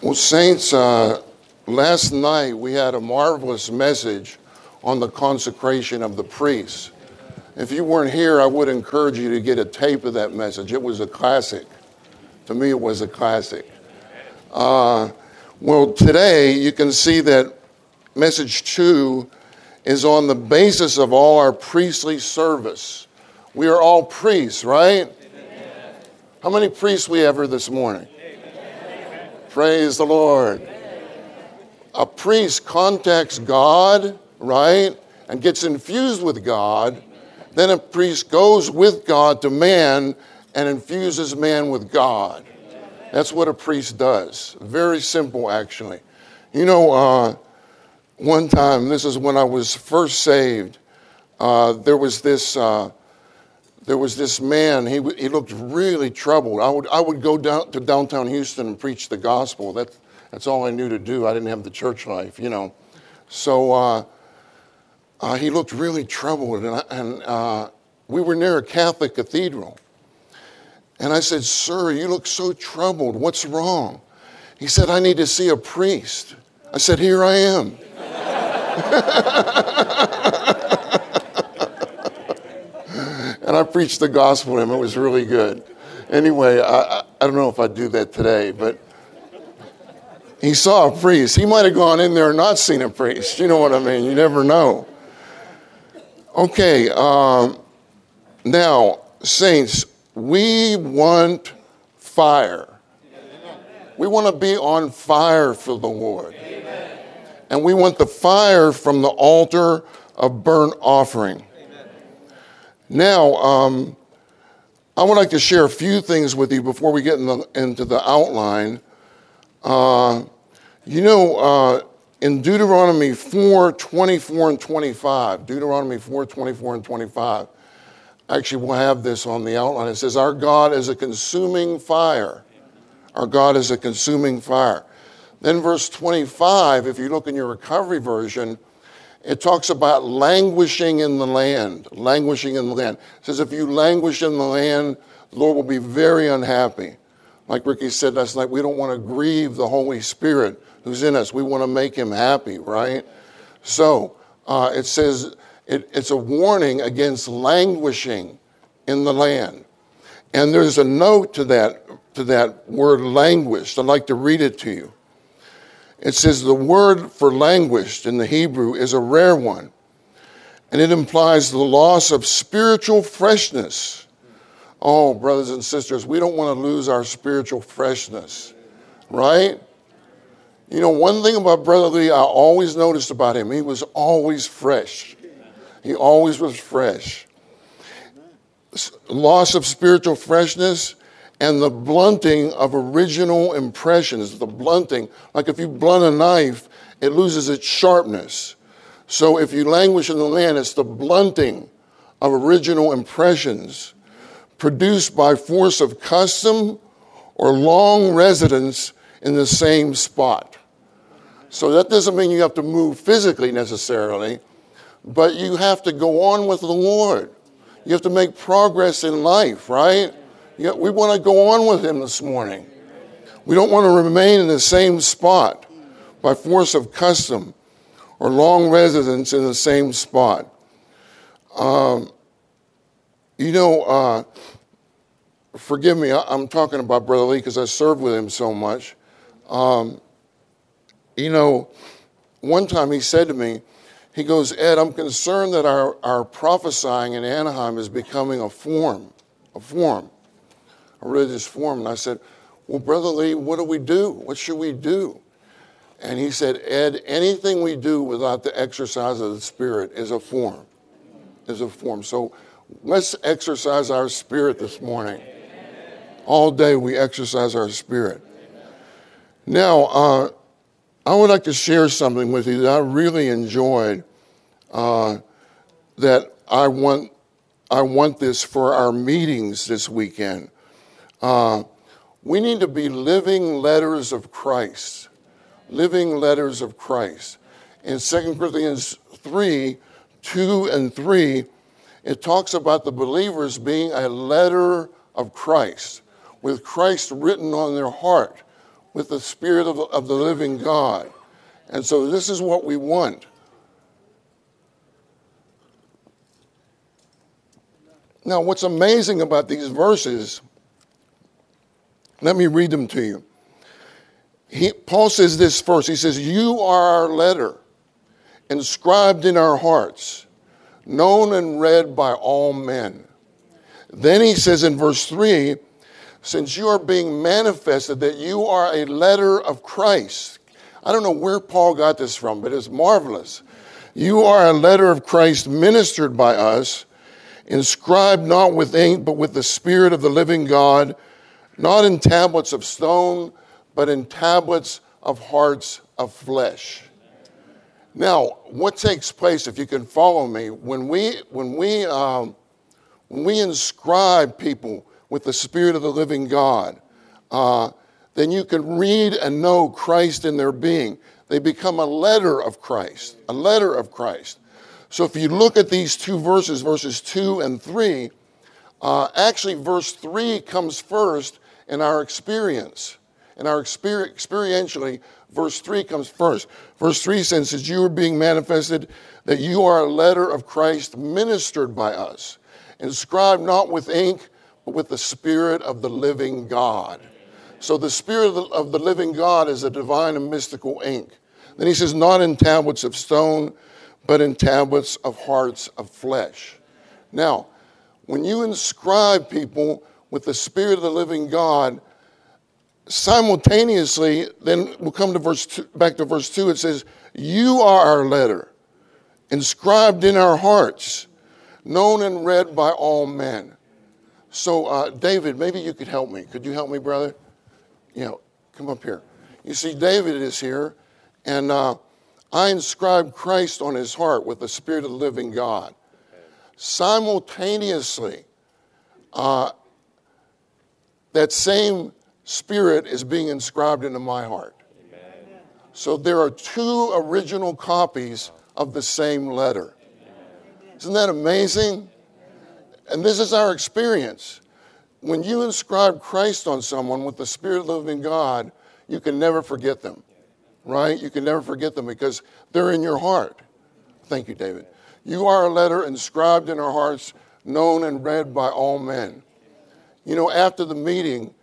Well, Saints, uh, last night we had a marvelous message on the consecration of the priests. If you weren't here, I would encourage you to get a tape of that message. It was a classic. To me, it was a classic. Uh, well, today you can see that message two is on the basis of all our priestly service. We are all priests, right? Amen. How many priests we have here this morning? Praise the Lord. A priest contacts God, right, and gets infused with God. Then a priest goes with God to man and infuses man with God. That's what a priest does. Very simple, actually. You know, uh, one time, this is when I was first saved, uh, there was this. Uh, there was this man, he, he looked really troubled. I would, I would go down to downtown Houston and preach the gospel. That, that's all I knew to do. I didn't have the church life, you know. So uh, uh, he looked really troubled, and, I, and uh, we were near a Catholic cathedral. And I said, Sir, you look so troubled. What's wrong? He said, I need to see a priest. I said, Here I am. and I preached the gospel to him. It was really good. Anyway, I, I don't know if I'd do that today, but he saw a priest. He might have gone in there and not seen a priest. You know what I mean? You never know. Okay, um, now, saints, we want fire. We want to be on fire for the Lord. And we want the fire from the altar of burnt offering. Now, um, I would like to share a few things with you before we get in the, into the outline. Uh, you know, uh, in Deuteronomy 4 24 and 25, Deuteronomy 4 24 and 25, actually, we'll have this on the outline. It says, Our God is a consuming fire. Our God is a consuming fire. Then, verse 25, if you look in your recovery version, it talks about languishing in the land, languishing in the land. It says, if you languish in the land, the Lord will be very unhappy. Like Ricky said last night, we don't want to grieve the Holy Spirit who's in us. We want to make him happy, right? So uh, it says it, it's a warning against languishing in the land. And there's a note to that, to that word languished. I'd like to read it to you. It says the word for languished in the Hebrew is a rare one, and it implies the loss of spiritual freshness. Oh, brothers and sisters, we don't want to lose our spiritual freshness, right? You know, one thing about Brother Lee I always noticed about him, he was always fresh. He always was fresh. Loss of spiritual freshness and the blunting of original impressions, the blunting, like if you blunt a knife, it loses its sharpness. So if you languish in the land, it's the blunting of original impressions produced by force of custom or long residence in the same spot. So that doesn't mean you have to move physically necessarily, but you have to go on with the Lord. You have to make progress in life, right? Yeah, we want to go on with him this morning. We don't want to remain in the same spot by force of custom or long residence in the same spot. Um, you know, uh, forgive me, I, am talking about Brother Lee because I served with him so much. Um, you know, one time he said to me, he goes, Ed, I'm concerned that our, our prophesying in Anaheim is becoming a form, a form a religious form. And I said, Well, Brother Lee, what do we do? What should we do? And he said, Ed, anything we do without the exercise of the Spirit is a form. Is a form. So let's exercise our spirit this morning. All day we exercise our spirit. Now, uh, I would like to share something with you that I really enjoyed. Uh, that I want, I want this for our meetings this weekend. Uh, we need to be living letters of Christ. Living letters of Christ. In 2 Corinthians 3 2 and 3, it talks about the believers being a letter of Christ, with Christ written on their heart, with the Spirit of, of the living God. And so this is what we want. Now, what's amazing about these verses, let me read them to you. He, Paul says this first. He says, You are our letter, inscribed in our hearts, known and read by all men. Then he says in verse 3 Since you are being manifested that you are a letter of Christ. I don't know where Paul got this from, but it's marvelous. You are a letter of Christ ministered by us inscribed not with ink, but with the Spirit of the living God, not in tablets of stone, but in tablets of hearts of flesh. Now, what takes place, if you can follow me, when we, when we, um, when we inscribe people with the Spirit of the living God, uh, then you can read and know Christ in their being. They become a letter of Christ, a letter of Christ. So if you look at these two verses, verses 2 and 3, uh, actually, verse 3 comes first in our experience. In our experientially, verse 3 comes first. Verse 3 says, As you are being manifested, that you are a letter of Christ ministered by us, inscribed not with ink, but with the Spirit of the living God. So the Spirit of the living God is a divine and mystical ink. Then he says, Not in tablets of stone, but in tablets of hearts of flesh. Now, when you inscribe people with the Spirit of the living God, simultaneously, then we'll come to verse two, back to verse 2, it says, You are our letter, inscribed in our hearts, known and read by all men. So, uh, David, maybe you could help me. Could you help me, brother? You know, come up here. You see, David is here, and uh, I inscribed Christ on his heart with the Spirit of the living God. Simultaneously, uh, that same Spirit is being inscribed into my heart. Amen. So there are two original copies of the same letter. Isn't that amazing? And this is our experience. When you inscribe Christ on someone with the Spirit of the living God, you can never forget them right? You can never forget them because they're in your heart. Thank you, David. You are a letter inscribed in our hearts, known and read by all men. You know, after the meeting,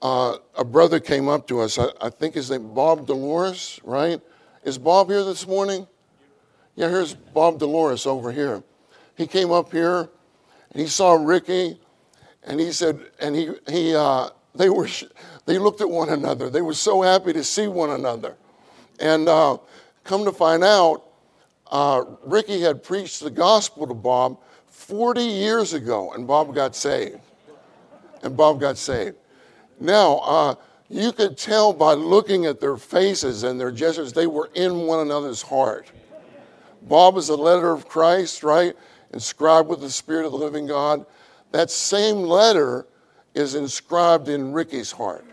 uh, a brother came up to us. I, I think his name Bob Dolores, right? Is Bob here this morning? Yeah, here's Bob Dolores over here. He came up here and he saw Ricky, and he said, and he he uh, they were they looked at one another. They were so happy to see one another. And uh, come to find out, uh, Ricky had preached the gospel to Bob 40 years ago, and Bob got saved. And Bob got saved. Now, uh, you could tell by looking at their faces and their gestures, they were in one another's heart. Bob is a letter of Christ, right? Inscribed with the Spirit of the living God. That same letter is inscribed in Ricky's heart.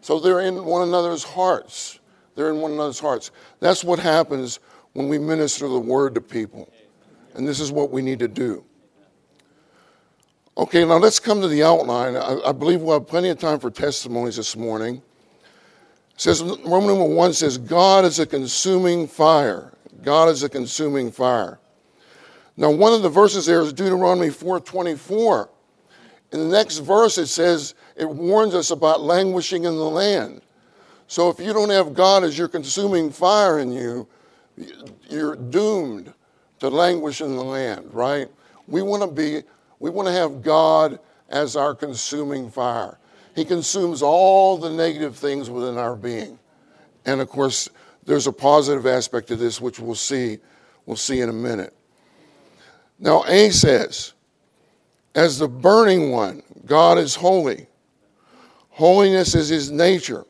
So they're in one another's hearts. They're in one another's hearts. That's what happens when we minister the word to people. And this is what we need to do. Okay, now let's come to the outline. I, I believe we'll have plenty of time for testimonies this morning. It says Roman number one says, God is a consuming fire. God is a consuming fire. Now, one of the verses there is Deuteronomy 4:24. In the next verse, it says it warns us about languishing in the land. So if you don't have God as your consuming fire in you, you're doomed to languish in the land, right? We want to be, we want to have God as our consuming fire. He consumes all the negative things within our being. And of course, there's a positive aspect to this, which we'll see, we'll see in a minute. Now, A says, as the burning one, God is holy. Holiness is his nature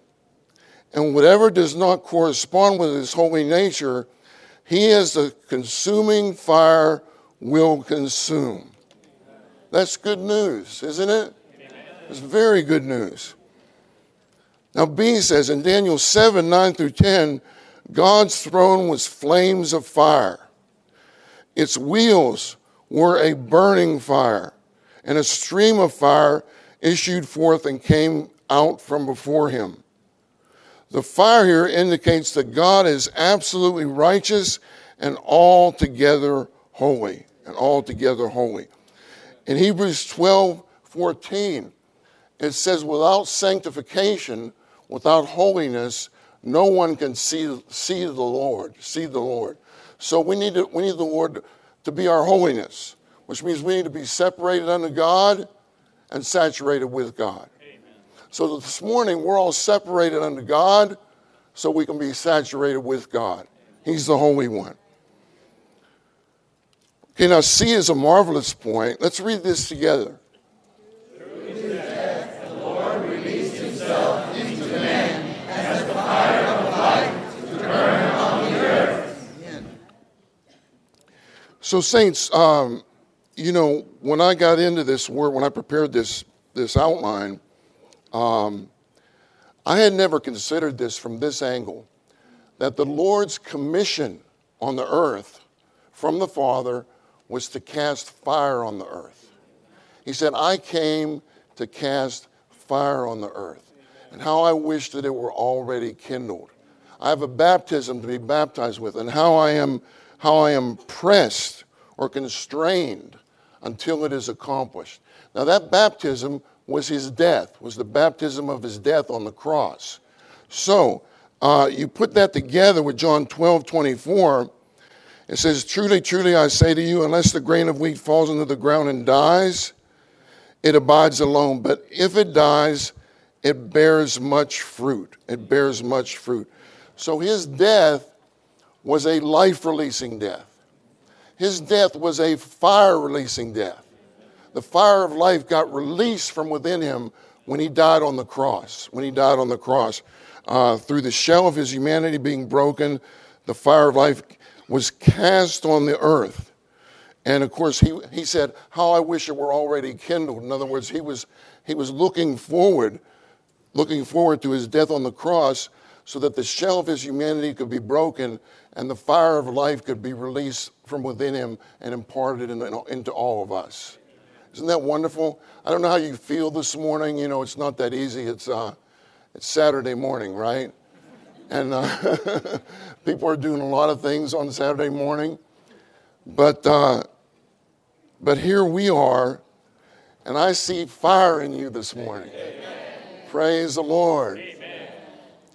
and whatever does not correspond with his holy nature, he as the consuming fire will consume. That's good news, isn't it? It's very good news. Now, B says in Daniel 7 9 through 10, God's throne was flames of fire. Its wheels were a burning fire, and a stream of fire issued forth and came out from before him. The fire here indicates that God is absolutely righteous and altogether holy. And altogether holy. In Hebrews 12 14, it says, without sanctification, without holiness, no one can see, see the Lord, see the Lord. So we need, to, we need the Lord to be our holiness, which means we need to be separated unto God and saturated with God. Amen. So this morning, we're all separated unto God so we can be saturated with God. He's the Holy One. Okay, now C is a marvelous point. Let's read this together. So, saints, um, you know, when I got into this work, when I prepared this this outline, um, I had never considered this from this angle, that the Lord's commission on the earth from the Father was to cast fire on the earth. He said, "I came to cast fire on the earth, and how I wish that it were already kindled. I have a baptism to be baptized with, and how I am." how I am pressed or constrained until it is accomplished. Now, that baptism was his death, was the baptism of his death on the cross. So, uh, you put that together with John 12 24. It says, Truly, truly, I say to you, unless the grain of wheat falls into the ground and dies, it abides alone. But if it dies, it bears much fruit. It bears much fruit. So his death was a life releasing death. His death was a fire releasing death. The fire of life got released from within him when he died on the cross. When he died on the cross. Uh, through the shell of his humanity being broken, the fire of life was cast on the earth. And of course, he, he said, How I wish it were already kindled. In other words, he was, he was looking forward, looking forward to his death on the cross so that the shell of his humanity could be broken and the fire of life could be released from within him and imparted in, into all of us. Isn't that wonderful? I don't know how you feel this morning. You know, it's not that easy. It's, uh, it's Saturday morning, right? And uh, people are doing a lot of things on Saturday morning. But, uh, but here we are, and I see fire in you this morning. Amen. Praise the Lord. Amen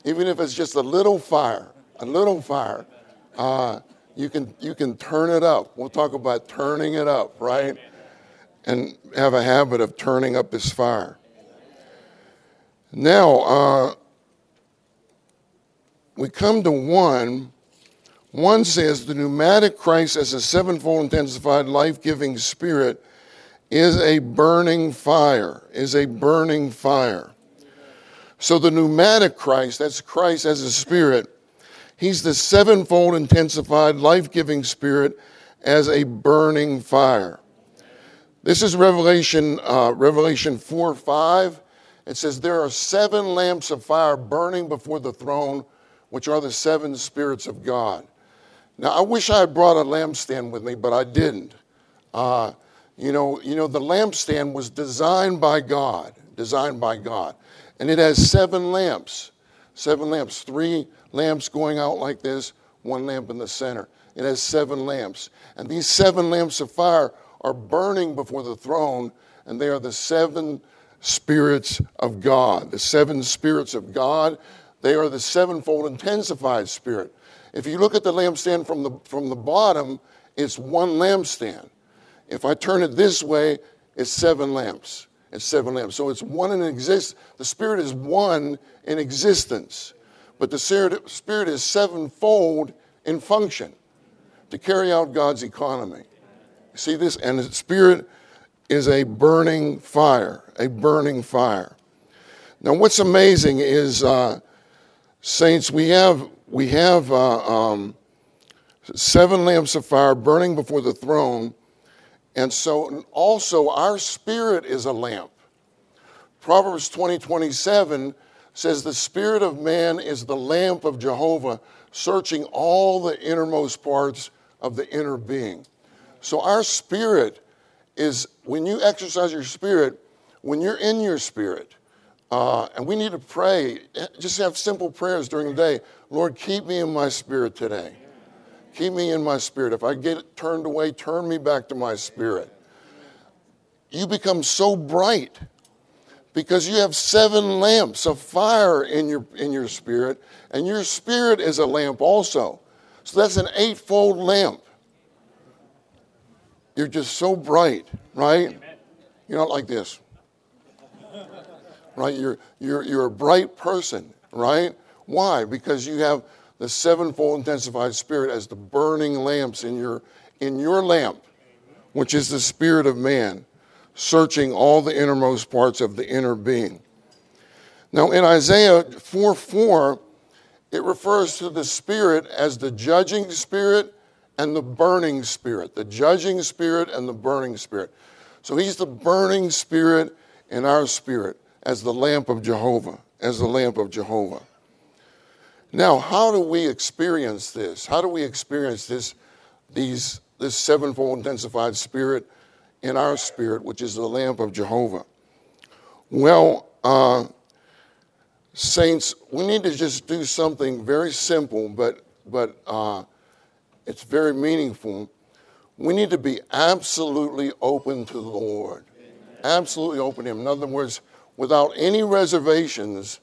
even if it's just a little fire, a little fire, uh, you can you can turn it up. We'll talk about turning it up, right? And have a habit of turning up this fire. Now uh, we come to one. One says the pneumatic Christ as a sevenfold intensified life-giving spirit is a burning fire. Is a burning fire. So the pneumatic Christ, that's Christ as a spirit, he's the sevenfold intensified life giving spirit as a burning fire. This is Revelation, uh, Revelation 4 5. It says, There are seven lamps of fire burning before the throne, which are the seven spirits of God. Now, I wish I had brought a lampstand with me, but I didn't. Uh, you know, you know, the lampstand was designed by God, designed by God. And it has seven lamps. Seven lamps. Three lamps going out like this, one lamp in the center. It has seven lamps. And these seven lamps of fire are burning before the throne, and they are the seven spirits of God. The seven spirits of God, they are the sevenfold intensified spirit. If you look at the lampstand from the, from the bottom, it's one lampstand. If I turn it this way, it's seven lamps It's seven lamps. So it's one in exist. The Spirit is one in existence, but the Spirit is sevenfold in function to carry out God's economy. See this? And the Spirit is a burning fire, a burning fire. Now, what's amazing is, uh, saints, we have we have uh, um, seven lamps of fire burning before the throne and so also our spirit is a lamp. Proverbs 20 27 says, The spirit of man is the lamp of Jehovah, searching all the innermost parts of the inner being. So our spirit is, when you exercise your spirit, when you're in your spirit, Uh, and we need to pray, just have simple prayers during the day. Lord, keep me in my spirit today. Keep me in my spirit. If I get turned away, turn me back to my spirit. You become so bright because you have seven lamps of fire in your, in your spirit, and your spirit is a lamp also. So that's an eightfold lamp. You're just so bright, right? You're not like this. Right? You're, you're, you're a bright person, right? Why? Because you have the sevenfold intensified spirit as the burning lamps in your, in your lamp, which is the spirit of man searching all the innermost parts of the inner being. Now, in Isaiah 4 4, it refers to the Spirit as the judging Spirit and the burning Spirit. The judging Spirit and the burning Spirit. So He's the burning Spirit in our spirit as the lamp of Jehovah, as the lamp of Jehovah. Now, how do we experience this? How do we experience this, these, this sevenfold intensified spirit in our spirit, which is the lamp of Jehovah? Well, uh, saints, we need to just do something very simple, but but uh, it's very meaningful. We need to be absolutely open to the Lord, absolutely open to Him. In other words, without any reservations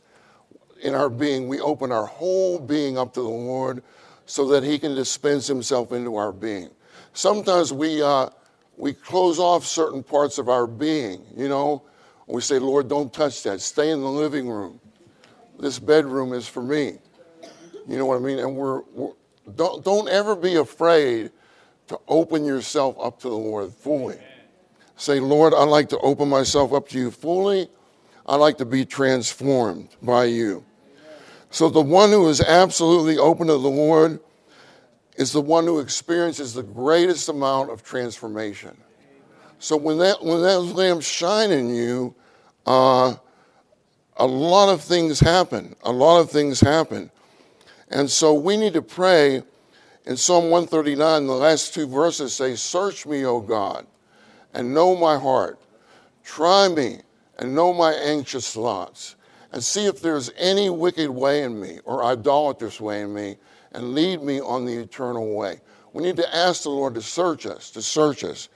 in our being, we open our whole being up to the Lord, so that He can dispense Himself into our being. Sometimes we uh, we close off certain parts of our being, you know. We say, Lord, don't touch that. Stay in the living room. This bedroom is for me. You know what I mean? And we're, we're don't, don't ever be afraid to open yourself up to the Lord fully. Say, Lord, I'd like to open myself up to you fully. I'd like to be transformed by you. So the one who is absolutely open to the Lord is the one who experiences the greatest amount of transformation. So when that when those lamps shine in you, uh, a lot of things happen. A lot of things happen, and so we need to pray. In Psalm 139, the last two verses say, "Search me, O God, and know my heart. Try me and know my anxious thoughts, and see if there's any wicked way in me or idolatrous way in me." and lead me on the eternal way. We need to ask the Lord to search us, to search us.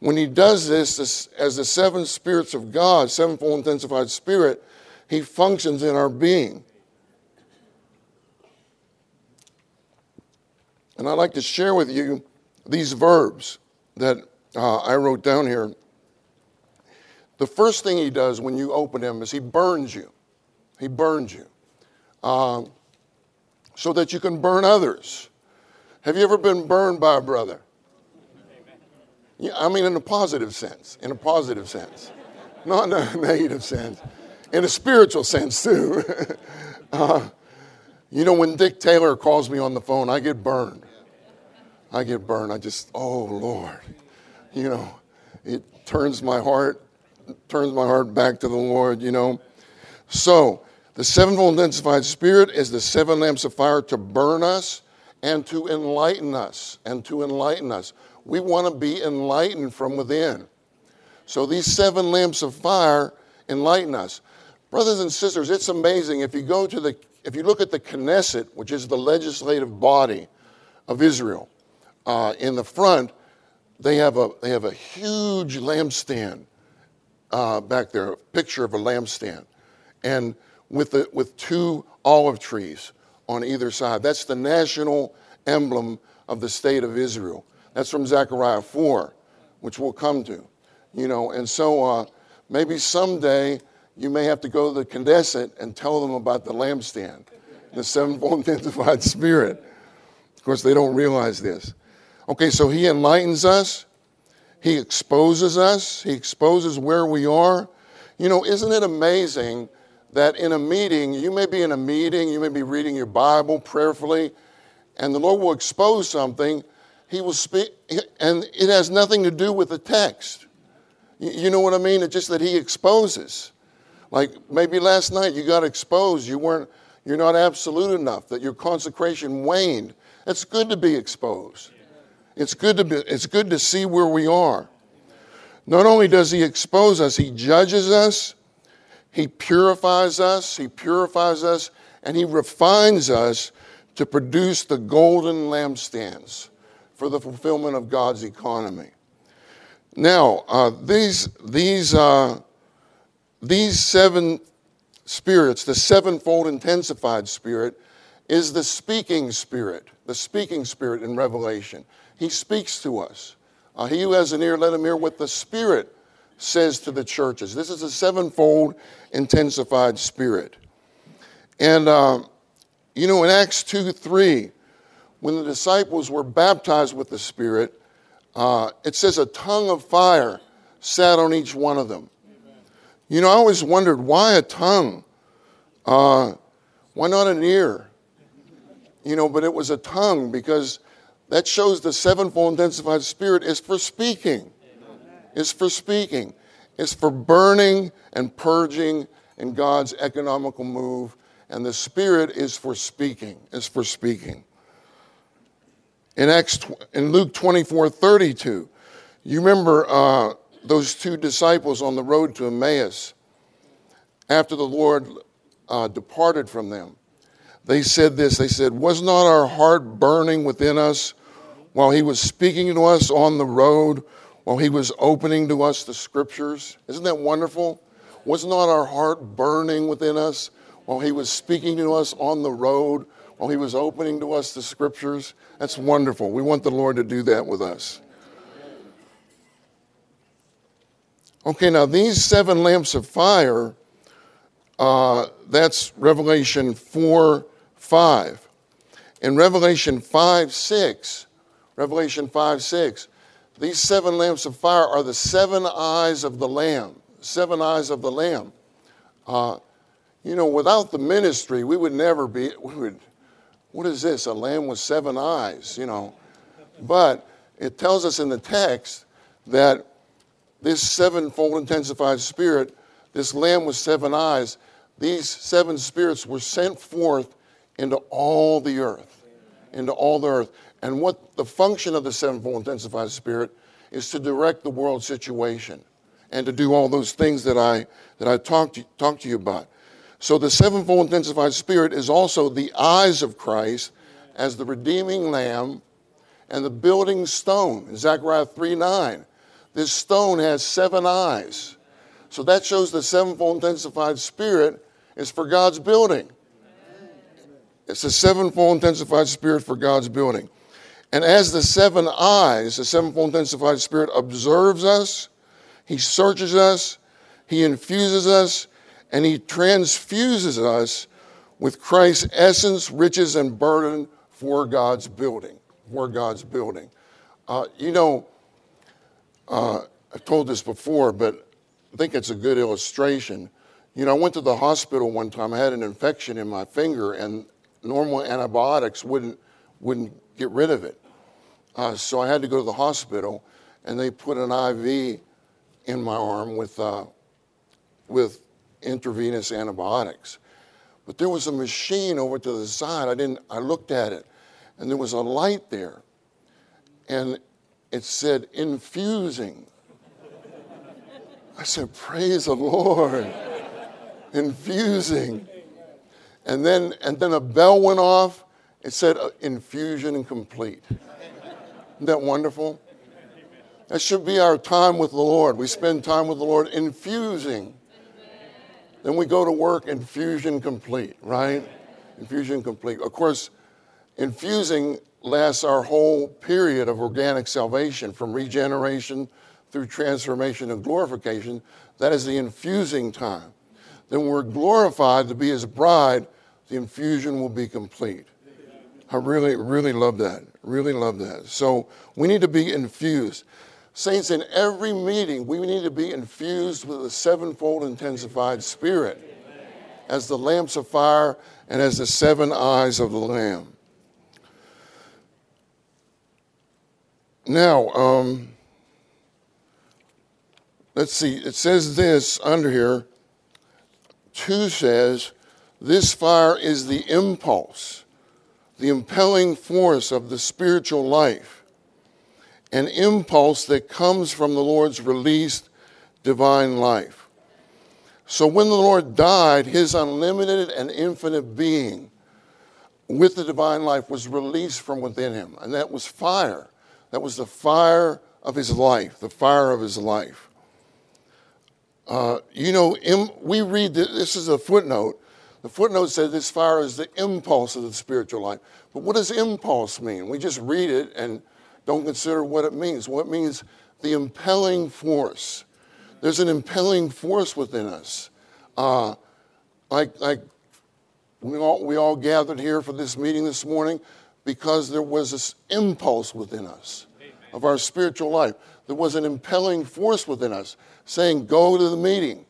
When He does this, this as the seven spirits of God, sevenfold intensified spirit, He functions in our being. And I'd like to share with you these verbs that uh, I wrote down here. The first thing he does when you open him is he burns you. He burns you. Uh, so that you can burn others. Have you ever been burned by a brother? Yeah, I mean, in a positive sense, in a positive sense, not in a negative sense, in a spiritual sense, too. uh, you know, when Dick Taylor calls me on the phone, I get burned. I get burned. I just, oh, Lord. You know, it turns my heart, turns my heart back to the Lord, you know. So, the sevenfold intensified spirit is the seven lamps of fire to burn us and to enlighten us. And to enlighten us. We want to be enlightened from within. So these seven lamps of fire enlighten us. Brothers and sisters, it's amazing. If you go to the if you look at the Knesset, which is the legislative body of Israel, uh, in the front, they have a they have a huge lampstand uh, back there, a picture of a lampstand, and with, the, with two olive trees on either side. That's the national emblem of the state of Israel. That's from Zechariah 4, which we'll come to. You know, and so uh, maybe someday you may have to go to the Knesset and tell them about the lampstand, the sevenfold intensified spirit. Of course, they don't realize this. Okay, so he enlightens us, he exposes us, he exposes where we are. You know, isn't it amazing that in a meeting, you may be in a meeting, you may be reading your Bible prayerfully, and the Lord will expose something. He will speak, and it has nothing to do with the text. You know what I mean? It's just that He exposes. Like maybe last night you got exposed, you weren't, you're not absolute enough, that your consecration waned. It's good to be exposed. It's good to be, it's good to see where we are. Not only does He expose us, He judges us He purifies us, He purifies us, and He refines us to produce the golden lampstands for the fulfillment of God's economy. Now, uh, these, these, uh, these seven spirits, the sevenfold intensified spirit, is the speaking spirit, the speaking spirit in Revelation. He speaks to us. Uh, he who has an ear, let him hear what the Spirit says to the churches. This is a sevenfold intensified spirit. And, uh, you know, in Acts 2 3, when the disciples were baptized with the Spirit, uh, it says a tongue of fire sat on each one of them. You know, I always wondered why a tongue? Uh, why not an ear? You know, but it was a tongue because that shows the sevenfold intensified spirit is for speaking. It's for speaking. It's for burning and purging in God's economical move. And the spirit is for speaking. Is for speaking. In Acts, in Luke 24, 32, you remember uh, those two disciples on the road to Emmaus after the Lord uh, departed from them. They said this. They said, "Was not our heart burning within us?" While he was speaking to us on the road, while he was opening to us the scriptures. Isn't that wonderful? Was not our heart burning within us while he was speaking to us on the road, while he was opening to us the scriptures? That's wonderful. We want the Lord to do that with us. Okay, now these seven lamps of fire, uh, that's Revelation 4 5. In Revelation 5 6, Revelation 5 6. These seven lamps of fire are the seven eyes of the Lamb. Seven eyes of the Lamb. Uh, you know, without the ministry, we would never be, we would, what is this? A lamb with seven eyes, you know. But it tells us in the text that this sevenfold intensified spirit, this lamb with seven eyes, these seven spirits were sent forth into all the earth. Into all the earth. And what the function of the sevenfold intensified spirit is to direct the world situation and to do all those things that I that I talked to, talked to you about. So the sevenfold intensified spirit is also the eyes of Christ as the redeeming lamb and the building stone. Zechariah 3 9. This stone has seven eyes. So that shows the sevenfold intensified spirit is for God's building. It's a sevenfold intensified spirit for God's building. And as the seven eyes, the sevenfold intensified spirit observes us, he searches us, he infuses us, and he transfuses us with Christ's essence, riches, and burden for God's building. For God's building. Uh, you know, uh, I've told this before, but I think it's a good illustration. You know, I went to the hospital one time. I had an infection in my finger, and normal antibiotics wouldn't wouldn't get rid of it. Uh, so I had to go to the hospital, and they put an IV in my arm with, uh, with intravenous antibiotics. But there was a machine over to the side. I didn't. I looked at it, and there was a light there, and it said infusing. I said, "Praise the Lord!" infusing, and then and then a bell went off. It said uh, infusion complete. Isn't that wonderful? That should be our time with the Lord. We spend time with the Lord infusing. Then we go to work, infusion complete, right? Infusion complete. Of course, infusing lasts our whole period of organic salvation from regeneration through transformation and glorification. That is the infusing time. Then we're glorified to be his bride, the infusion will be complete. I really, really love that. Really love that. So we need to be infused. Saints, in every meeting, we need to be infused with the sevenfold intensified spirit as the lamps of fire and as the seven eyes of the Lamb. Now, um, let's see, it says this under here. Two says, This fire is the impulse the impelling force of the spiritual life, an impulse that comes from the Lord's released divine life. So when the Lord died, his unlimited and infinite being with the divine life was released from within him. And that was fire. That was the fire of his life, the fire of his life. Uh, you know, we read this, this is a footnote. The footnote says this fire is the impulse of the spiritual life. But what does impulse mean? We just read it and don't consider what it means. What well, means the impelling force. There's an impelling force within us. Uh, like, like we all, we all gathered here for this meeting this morning because there was this impulse within us Amen. of our spiritual life. There was an impelling force within us saying, Go to the meeting,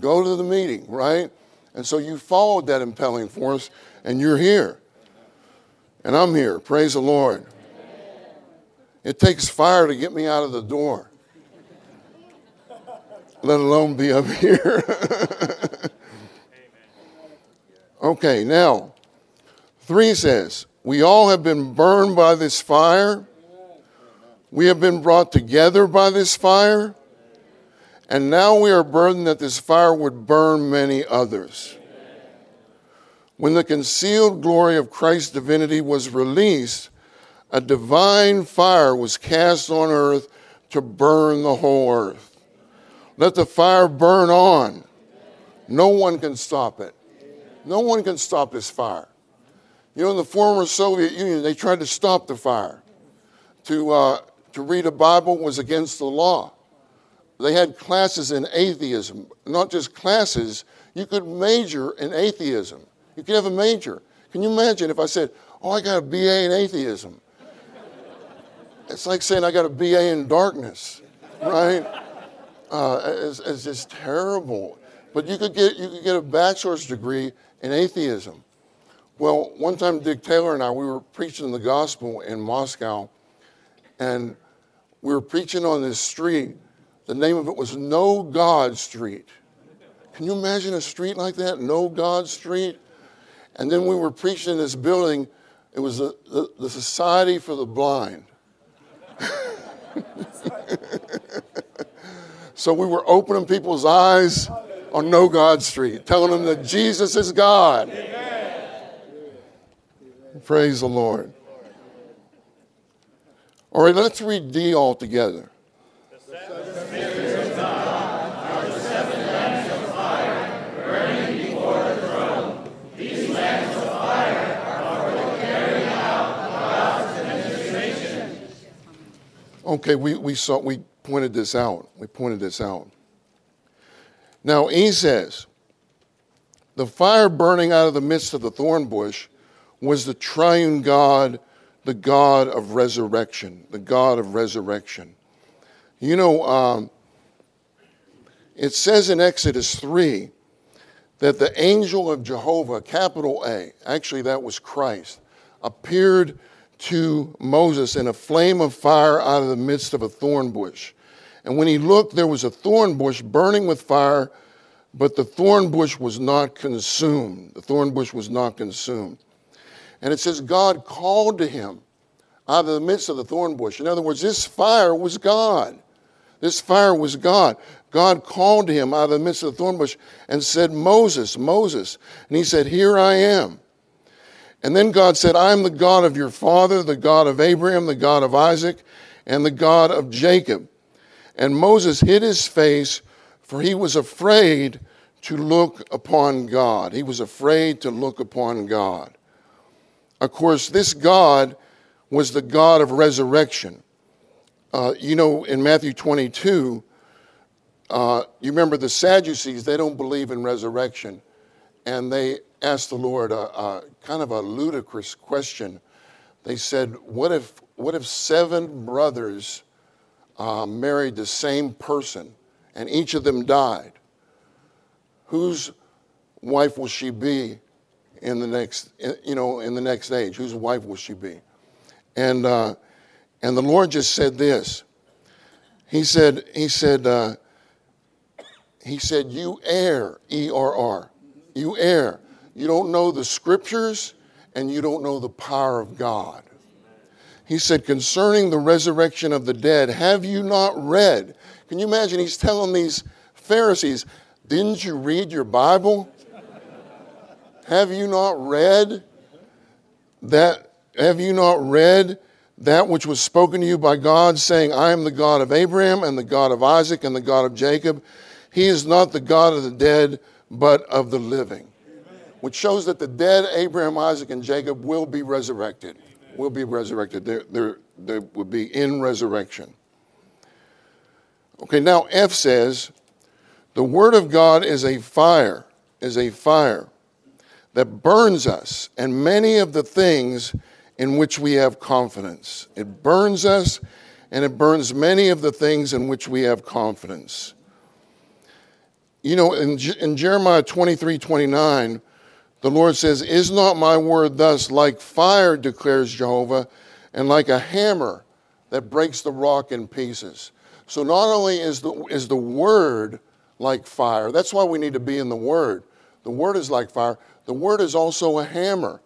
go to the meeting, right? And so you followed that impelling force and you're here. And I'm here. Praise the Lord. It takes fire to get me out of the door, let alone be up here. okay, now, three says, We all have been burned by this fire. We have been brought together by this fire. And now we are burdened that this fire would burn many others. When the concealed glory of Christ's divinity was released, a divine fire was cast on earth to burn the whole earth. Let the fire burn on. No one can stop it. No one can stop this fire. You know, in the former Soviet Union, they tried to stop the fire. To, uh, to read a Bible was against the law. They had classes in atheism, not just classes, you could major in atheism. You could have a major. Can you imagine if I said, Oh, I got a BA in atheism? It's like saying I got a BA in darkness, right? Uh, it's, it's just terrible. But you could get you could get a bachelor's degree in atheism. Well, one time Dick Taylor and I we were preaching the gospel in Moscow, and we were preaching on this street. The name of it was No God Street. Can you imagine a street like that? No God Street. And then we were preaching in this building. It was the, the, the Society for the Blind. so we were opening people's eyes on No God Street, telling them that Jesus is God. Amen. Praise the Lord. All right, let's read D all together. Okay, we, we saw we pointed this out. We pointed this out. Now he says, the fire burning out of the midst of the thorn bush was the triune God, the God of resurrection, the God of resurrection. You know, um, it says in Exodus 3 that the angel of Jehovah, capital A, actually that was Christ, appeared to Moses in a flame of fire out of the midst of a thorn bush. And when he looked, there was a thorn bush burning with fire, but the thorn bush was not consumed. The thorn bush was not consumed. And it says, God called to him out of the midst of the thorn bush. In other words, this fire was God. This fire was God. God called to him out of the midst of the thorn bush and said, Moses, Moses. And he said, Here I am. And then God said, I am the God of your father, the God of Abraham, the God of Isaac, and the God of Jacob. And Moses hid his face, for he was afraid to look upon God. He was afraid to look upon God. Of course, this God was the God of resurrection. Uh, you know, in Matthew 22, uh, you remember the Sadducees, they don't believe in resurrection. And they asked the Lord a, a, kind of a ludicrous question. They said, "What if what if seven brothers uh, married the same person, and each of them died? Whose wife will she be in the next you know in the next age? Whose wife will she be?" And uh, and the Lord just said this. He said he said uh, he said you err E R R you err you don't know the scriptures and you don't know the power of God. He said, concerning the resurrection of the dead, have you not read? Can you imagine? He's telling these Pharisees, Didn't you read your Bible? have you not read that? Have you not read that which was spoken to you by God, saying, I am the God of Abraham and the God of Isaac and the God of Jacob? He is not the God of the dead, but of the living. Which shows that the dead, Abraham, Isaac, and Jacob, will be resurrected. Will be resurrected. They're, they're, they will be in resurrection. Okay, now F says, the Word of God is a fire, is a fire that burns us and many of the things in which we have confidence. It burns us and it burns many of the things in which we have confidence. You know, in, in Jeremiah 23 29, the Lord says, Is not my word thus like fire, declares Jehovah, and like a hammer that breaks the rock in pieces? So not only is the, is the word like fire. That's why we need to be in the Word. The Word is like fire. The Word is also a hammer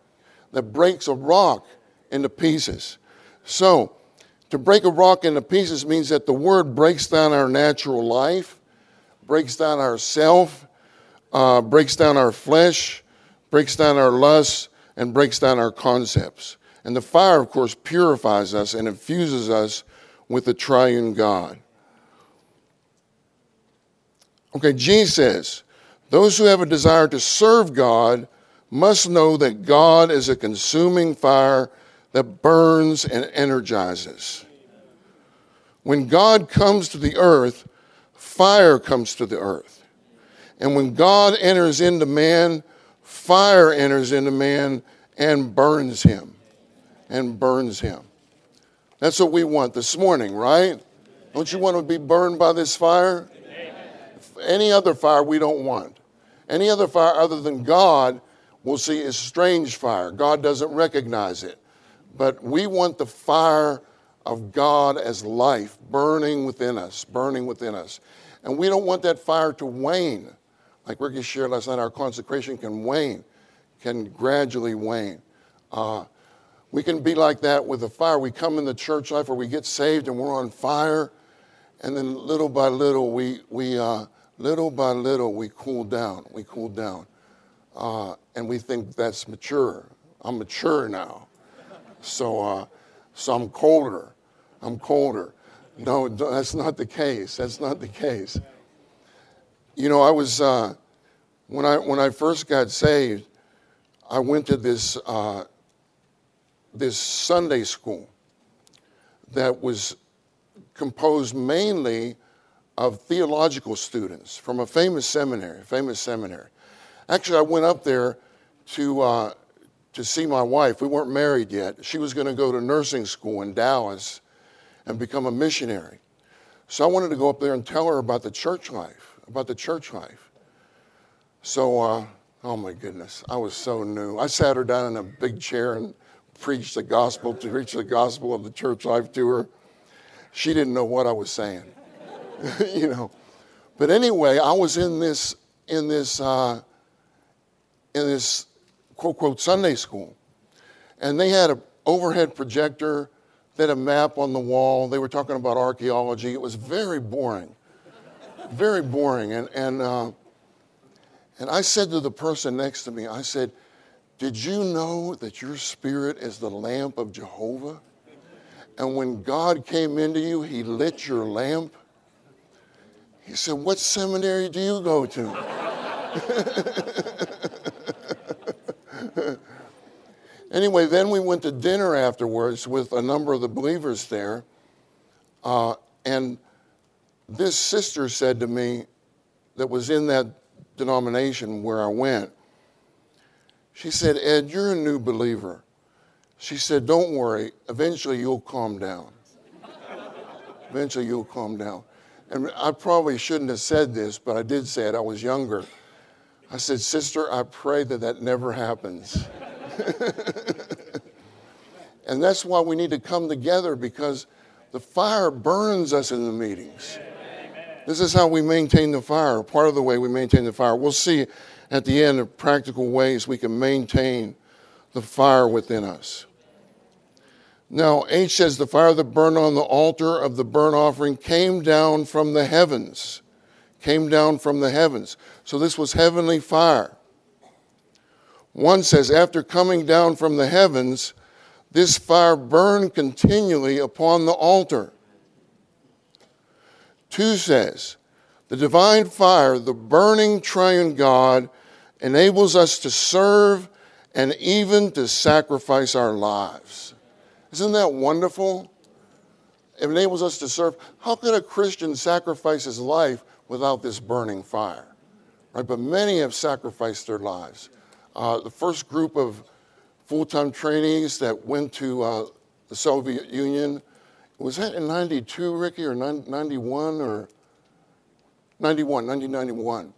that breaks a rock into pieces. So, to break a rock into pieces means that the Word breaks down our natural life, breaks down our self, uh, breaks down our flesh, breaks down our lusts, and breaks down our concepts. And the fire, of course, purifies us and infuses us with the triune God. Okay, G says, those who have a desire to serve God must know that God is a consuming fire that burns and energizes. When God comes to the earth, fire comes to the earth. And when God enters into man, fire enters into man and burns him. And burns him. That's what we want this morning, right? Don't you want to be burned by this fire? any other fire we don't want. Any other fire other than God we'll see is strange fire. God doesn't recognize it. But we want the fire of God as life burning within us, burning within us. And we don't want that fire to wane. Like Ricky shared last night, our consecration can wane, can gradually wane. Uh, we can be like that with the fire. We come in the church life or we get saved and we're on fire, and then little by little we, we, uh, little by little, we cool down. We cool down. Uh, and we think that's mature. I'm mature now. So, uh, so I'm colder. I'm colder. No, that's not the case. That's not the case. You know, I was, uh, when, I, when I first got saved, I went to this, uh, this Sunday school that was composed mainly of theological students from a famous seminary, famous seminary. Actually, I went up there to, uh, to see my wife. We weren't married yet. She was going to go to nursing school in Dallas and become a missionary. So I wanted to go up there and tell her about the church life, about the church life. So, uh, oh my goodness, I was so new. I sat her down in a big chair and preached the gospel, to preach the gospel of the church life to her. She didn't know what I was saying. you know. But anyway, I was in this in this uh, in this quote quote Sunday school, and they had an overhead projector. They had a map on the wall. They were talking about archaeology. It was very boring, very boring. And and uh, and I said to the person next to me, I said, "Did you know that your spirit is the lamp of Jehovah?" And when God came into you, He lit your lamp. He said, What seminary do you go to? anyway, then we went to dinner afterwards with a number of the believers there. Uh, and this sister said to me, that was in that denomination where I went, she said, Ed, you're a new believer. She said, Don't worry, eventually you'll calm down. eventually you'll calm down and I probably shouldn't have said this, but I did say it. I was younger. I said, Sister, I pray that that never happens. and that's why we need to come together because the fire burns us in the meetings. This is how we maintain the fire, part of the way we maintain the fire. We'll see at the end of practical ways we can maintain the fire within us. Now, H says, The fire that burned on the altar of the burnt offering came down from the heavens. came down from the heavens. So this was heavenly fire. One says, after coming down from the heavens, this fire burned continually upon the altar. Two says, the divine fire, the burning triune God, enables us to serve and even to sacrifice our lives. Isn't that wonderful? It enables us to serve. How could a Christian sacrifice his life without this burning fire? Right? But many have sacrificed their lives. Uh, the first group of full time trainees that went to uh, the Soviet Union was that in 92, Ricky, or 91 or 91, 1991?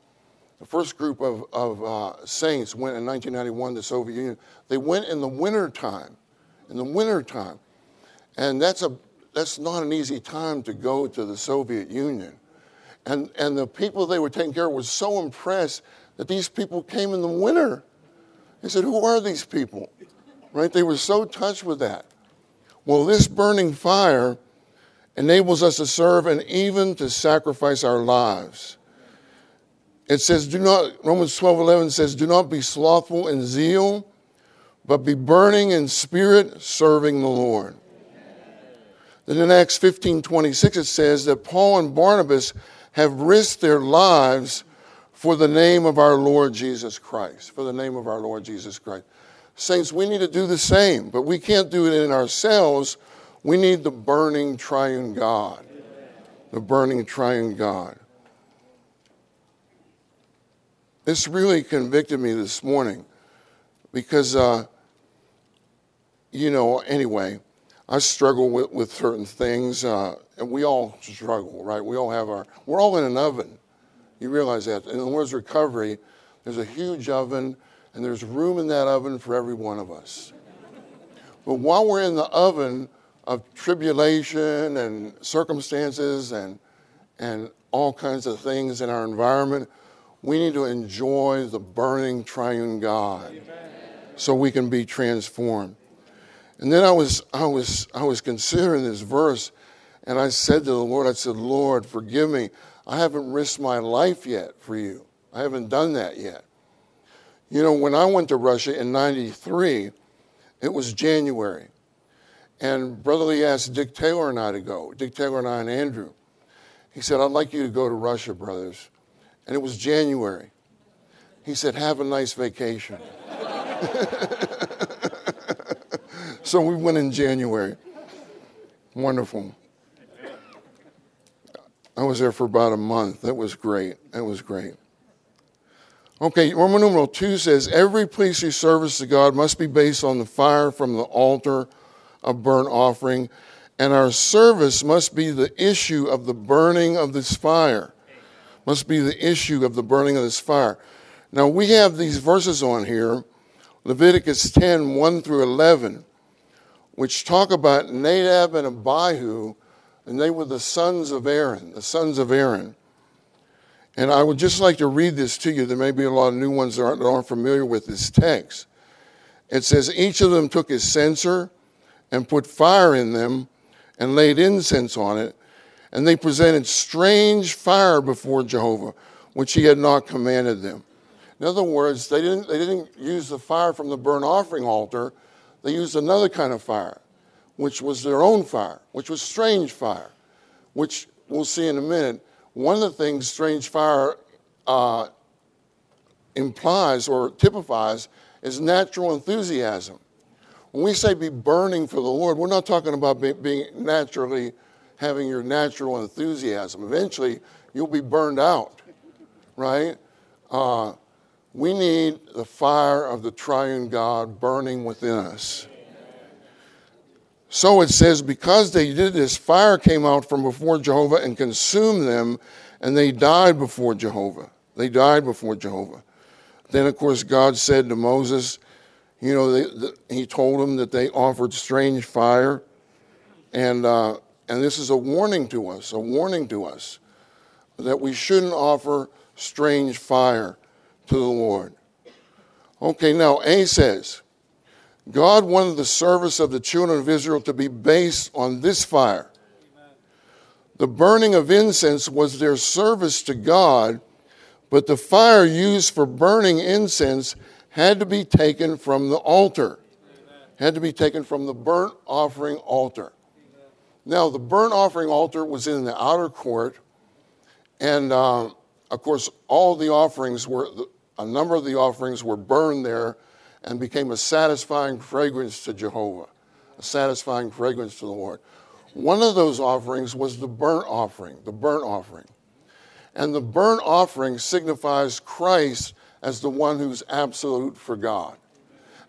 The first group of, of uh, saints went in 1991 to the Soviet Union. They went in the winter time, in the winter time. And that's, a, that's not an easy time to go to the Soviet Union. And, and the people they were taking care of were so impressed that these people came in the winter. They said, Who are these people? Right? They were so touched with that. Well, this burning fire enables us to serve and even to sacrifice our lives. It says, do not, Romans 12 11 says, do not be slothful in zeal, but be burning in spirit, serving the Lord. Then in Acts 15 26, it says that Paul and Barnabas have risked their lives for the name of our Lord Jesus Christ. For the name of our Lord Jesus Christ. Saints, we need to do the same, but we can't do it in ourselves. We need the burning triune God. The burning triune God. This really convicted me this morning because, uh, you know, anyway, I struggle with, with certain things, uh, and we all struggle, right? We all have our, we're all in an oven. You realize that. In the Lord's recovery, there's a huge oven, and there's room in that oven for every one of us. But while we're in the oven of tribulation and circumstances and, and all kinds of things in our environment, we need to enjoy the burning triune God Amen. so we can be transformed. And then I was, I, was, I was considering this verse, and I said to the Lord, I said, Lord, forgive me. I haven't risked my life yet for you. I haven't done that yet. You know, when I went to Russia in 93, it was January. And Brother Lee asked Dick Taylor and I to go, Dick Taylor and I and Andrew. He said, I'd like you to go to Russia, brothers and it was January. He said, Have a nice vacation. so we went in January. Wonderful. I was there for about a month. That was great. That was great. Okay, Roman numeral 2 says every priestly service to God must be based on the fire from the altar of burnt offering, and our service must be the issue of the burning of this fire must be the issue of the burning of this fire. Now we have these verses on here, Leviticus 10, 1 through 11, which talk about Nadab and Abihu, and they were the sons of Aaron, the sons of Aaron. And I would just like to read this to you. There may be a lot of new ones that aren't, that aren't familiar with this text. It says, Each of them took his censer and put fire in them and laid incense on it and they presented strange fire before Jehovah, which he had not commanded them. In other words, they didn't, they didn't use the fire from the burnt offering altar, they used another kind of fire, which was their own fire, which was strange fire, which we'll see in a minute. One of the things strange fire uh, implies or typifies is natural enthusiasm. When we say be burning for the Lord, we're not talking about be, being naturally having your natural enthusiasm. Eventually, you'll be burned out, right? Uh, we need the fire of the triune God burning within us. So it says, because they did this, fire came out from before Jehovah and consumed them, and they died before Jehovah. They died before Jehovah. Then, of course, God said to Moses, you know, they, the, he told them that they offered strange fire, and uh, and this is a warning to us, a warning to us that we shouldn't offer strange fire to the Lord. Okay, now A says, God wanted the service of the children of Israel to be based on this fire The burning of incense was their service to God, but the fire used for burning incense had to be taken from the altar, had to be taken from the burnt offering altar. Now, the burnt offering altar was in the outer court, and uh, of course, all the offerings were, a number of the offerings were burned there and became a satisfying fragrance to Jehovah, a satisfying fragrance to the Lord. One of those offerings was the burnt offering, the burnt offering. And the burnt offering signifies Christ as the one who's absolute for God.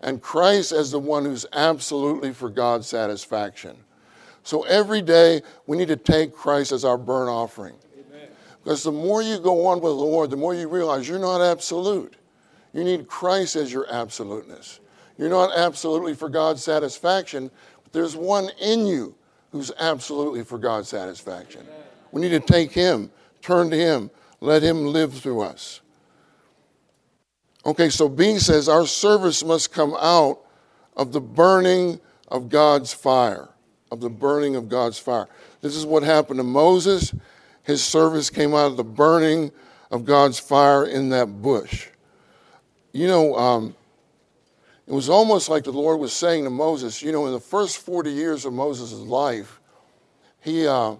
And Christ as the one who's absolutely for God's satisfaction. So every day we need to take Christ as our burnt offering. Amen. Because the more you go on with the Lord, the more you realize you're not absolute. You need Christ as your absoluteness. You're not absolutely for God's satisfaction, but there's one in you who's absolutely for God's satisfaction. We need to take him, turn to him, let him live through us. Okay, so B says our service must come out of the burning of God's fire, of the burning of God's fire. This is what happened to Moses. His service came out of the burning of God's fire in that bush. You know, um, it was almost like the Lord was saying to Moses, you know, in the first 40 years of Moses' life, he, uh,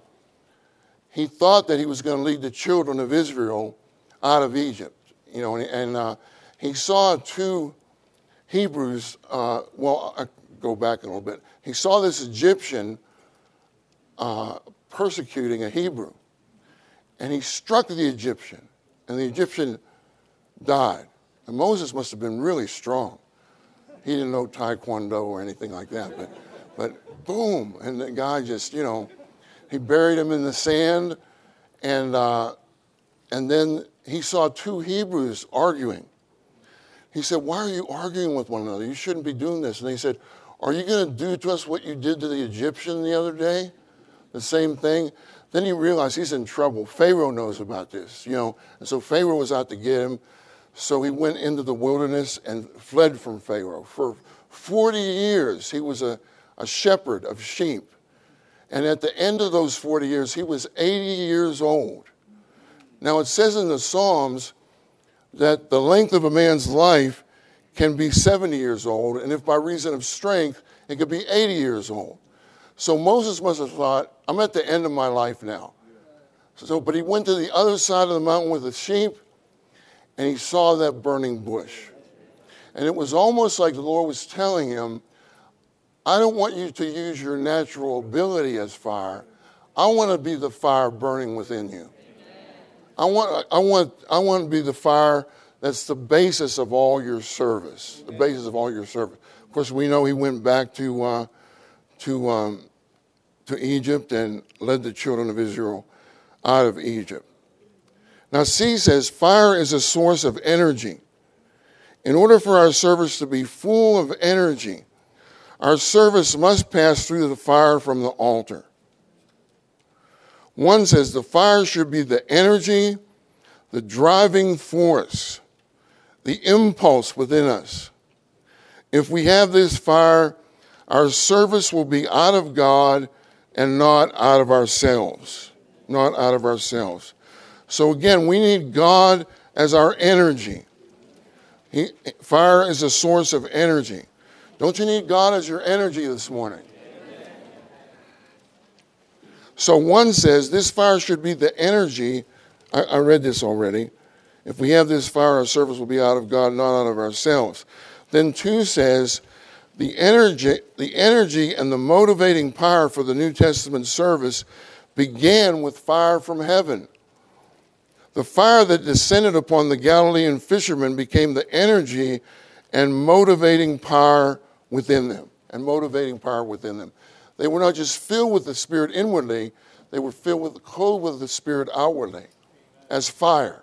he thought that he was going to lead the children of Israel out of Egypt, you know, and, and uh, he saw two Hebrews, uh, well, I go back a little bit. He saw this Egyptian uh, persecuting a Hebrew, and he struck the Egyptian, and the Egyptian died. And Moses must have been really strong he didn't know Taekwondo or anything like that, but, but boom, and the guy just, you know, he buried him in the sand, and, uh, and then he saw two Hebrews arguing. He said, Why are you arguing with one another? You shouldn't be doing this. And they said, Are you going to do to us what you did to the Egyptian the other day? The same thing. Then he realized he's in trouble. Pharaoh knows about this, you know. And so Pharaoh was out to get him. So he went into the wilderness and fled from Pharaoh. For 40 years, he was a, a shepherd of sheep. And at the end of those 40 years, he was 80 years old. Now, it says in the Psalms that the length of a man's life can be 70 years old, and if by reason of strength, it could be 80 years old. So Moses must have thought, I'm at the end of my life now. So, but he went to the other side of the mountain with the sheep, and he saw that burning bush. And it was almost like the Lord was telling him, I don't want you to use your natural ability as fire. I want to be the fire burning within you. I want, I, want, I want to be the fire that's the basis of all your service, the basis of all your service. Of course, we know he went back to, uh, to, um, to Egypt and led the children of Israel out of Egypt. Now, C says fire is a source of energy. In order for our service to be full of energy, our service must pass through the fire from the altar. One says the fire should be the energy, the driving force, the impulse within us. If we have this fire, our service will be out of God and not out of ourselves. Not out of ourselves. So again, we need God as our energy. He, fire is a source of energy. Don't you need God as your energy this morning? So one says this fire should be the energy. I, I, read this already. If we have this fire, our service will be out of God, not out of ourselves. Then two says the energy, the energy and the motivating power for the New Testament service began with fire from heaven. The fire that descended upon the Galilean fishermen became the energy and motivating power within them, and motivating power within them. They were not just filled with the Spirit inwardly, they were filled with, clothed with the Spirit outwardly, as fire,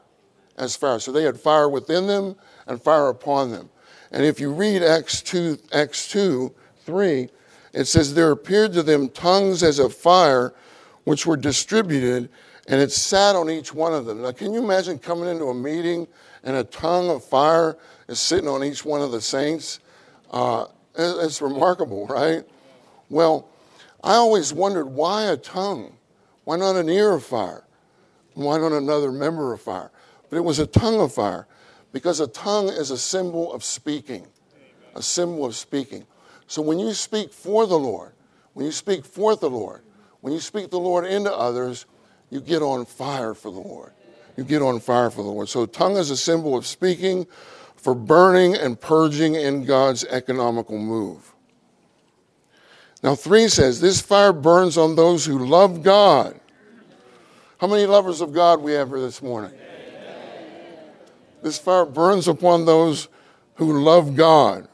as fire. So they had fire within them and fire upon them. And if you read Acts 2, Acts 2 3, it says, There appeared to them tongues as of fire, which were distributed and it sat on each one of them. Now, can you imagine coming into a meeting and a tongue of fire is sitting on each one of the saints? Uh, it's remarkable, right? Well, I always wondered why a tongue? Why not an ear of fire? Why not another member of fire? But it was a tongue of fire because a tongue is a symbol of speaking, a symbol of speaking. So when you speak for the Lord, when you speak for the Lord, when you speak the Lord into others, you get on fire for the Lord. You get on fire for the Lord. So tongue is a symbol of speaking, for burning and purging in God's economical move. Now, three says, This fire burns on those who love God. How many lovers of God we have here this morning? This fire burns upon those who love God,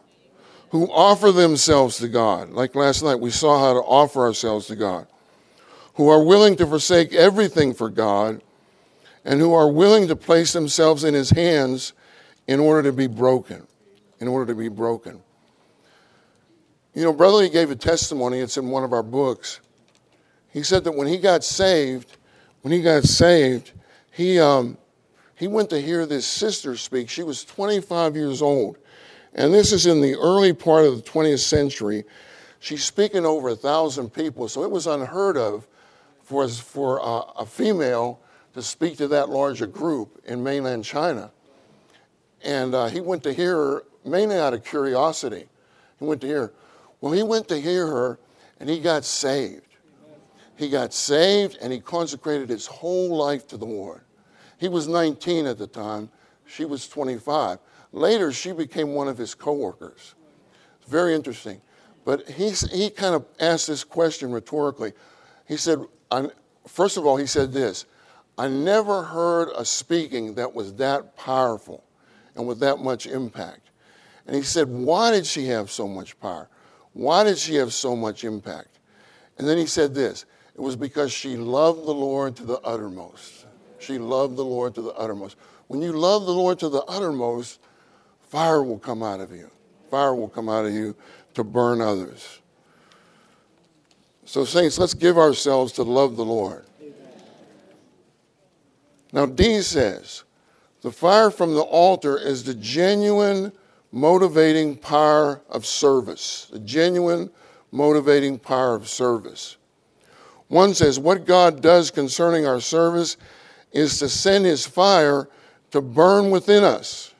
who offer themselves to God. Like last night, we saw how to offer ourselves to God, who are willing to forsake everything for God, and who are willing to place themselves in His hands in order to be broken. In order to be broken. You know, Brother Lee gave a testimony, it's in one of our books. He said that when he got saved, when he got saved, he, um, he went to hear this sister speak. She was 25 years old. And this is in the early part of the 20th century. She's speaking over a thousand people, so it was unheard of for, for uh, a female to speak to that large a group in mainland China. And uh, he went to hear her mainly out of curiosity. He went to hear her. Well, he went to hear her and he got saved. He got saved and he consecrated his whole life to the Lord. He was 19 at the time, she was 25. Later, she became one of his coworkers. It's very interesting. But he, he kind of asked this question rhetorically. He said, first of all, he said this I never heard a speaking that was that powerful and with that much impact. And he said, Why did she have so much power? Why did she have so much impact? And then he said this it was because she loved the Lord to the uttermost. She loved the Lord to the uttermost. When you love the Lord to the uttermost, fire will come out of you. Fire will come out of you to burn others. So, saints, let's give ourselves to love the Lord. Now, D says, the fire from the altar is the genuine motivating power of service, the genuine motivating power of service. One says, What God does concerning our service is to send his fire to burn within us.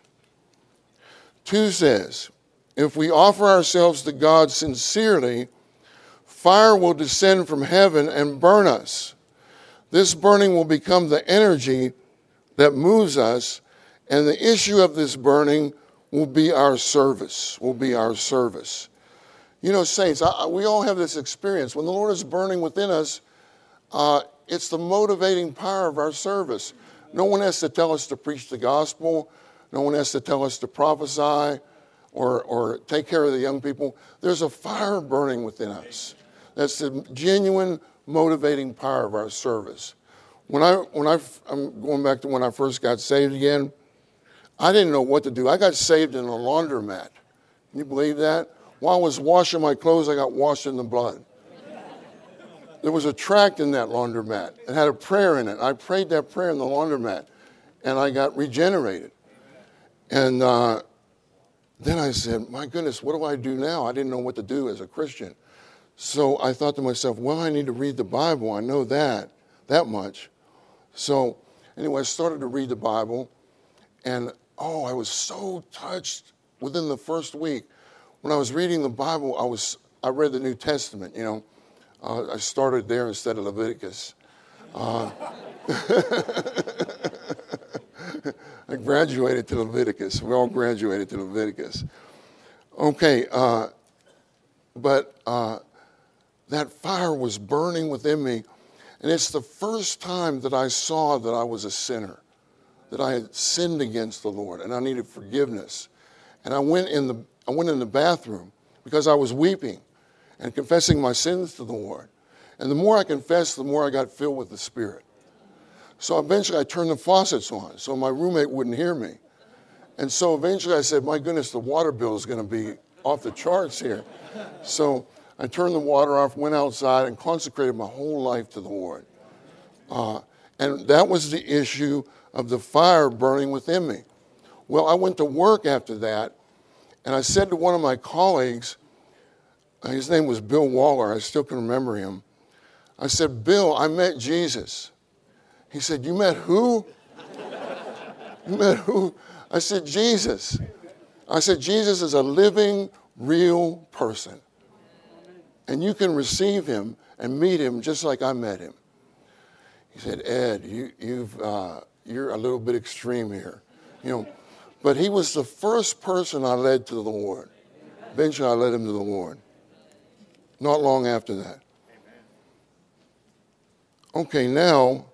Two says, If we offer ourselves to God sincerely, fire will descend from heaven and burn us. This burning will become the energy that moves us, and the issue of this burning will be our service, will be our service. You know, saints, I, we all have this experience. When the Lord is burning within us, uh, it's the motivating power of our service. No one has to tell us to preach the gospel. No one has to tell us to prophesy or, or take care of the young people. There's a fire burning within us. That's the genuine motivating power of our service. When I, when I, I'm going back to when I first got saved again, I didn't know what to do. I got saved in a laundromat. Can you believe that? While I was washing my clothes, I got washed in the blood. There was a tract in that laundromat. It had a prayer in it. I prayed that prayer in the laundromat, and I got regenerated. And uh, then I said, My goodness, what do I do now? I didn't know what to do as a Christian. So I thought to myself, Well, I need to read the Bible. I know that, that much. So, anyway, I started to read the Bible, and oh, I was so touched within the first week. When I was reading the Bible, I was I read the New Testament. You know, uh, I started there instead of Leviticus. Uh, I graduated to Leviticus. We all graduated to Leviticus. Okay, uh, but uh, that fire was burning within me and it's the first time that I saw that I was a sinner, that I had sinned against the Lord and I needed forgiveness. And I went in the, I went in the bathroom because I was weeping and confessing my sins to the Lord. And the more I confessed, the more I got filled with the Spirit. So eventually I turned the faucets on so my roommate wouldn't hear me. And so eventually I said, My goodness, the water bill is going to be off the charts here. So I turned the water off, went outside, and consecrated my whole life to the Lord. Uh, and that was the issue of the fire burning within me. Well, I went to work after that, and I said to one of my colleagues, uh, his name was Bill Waller, I still can remember him. I said, Bill, I met Jesus. He said, You met who? you met who? I said, Jesus. I said, Jesus is a living, real person. And you can receive him and meet him just like I met him. He said, Ed, you, you've, uh, you're a little bit extreme here. You know, but he was the first person I led to the Lord. Eventually, I led him to the Lord. Not long after that. Okay, now,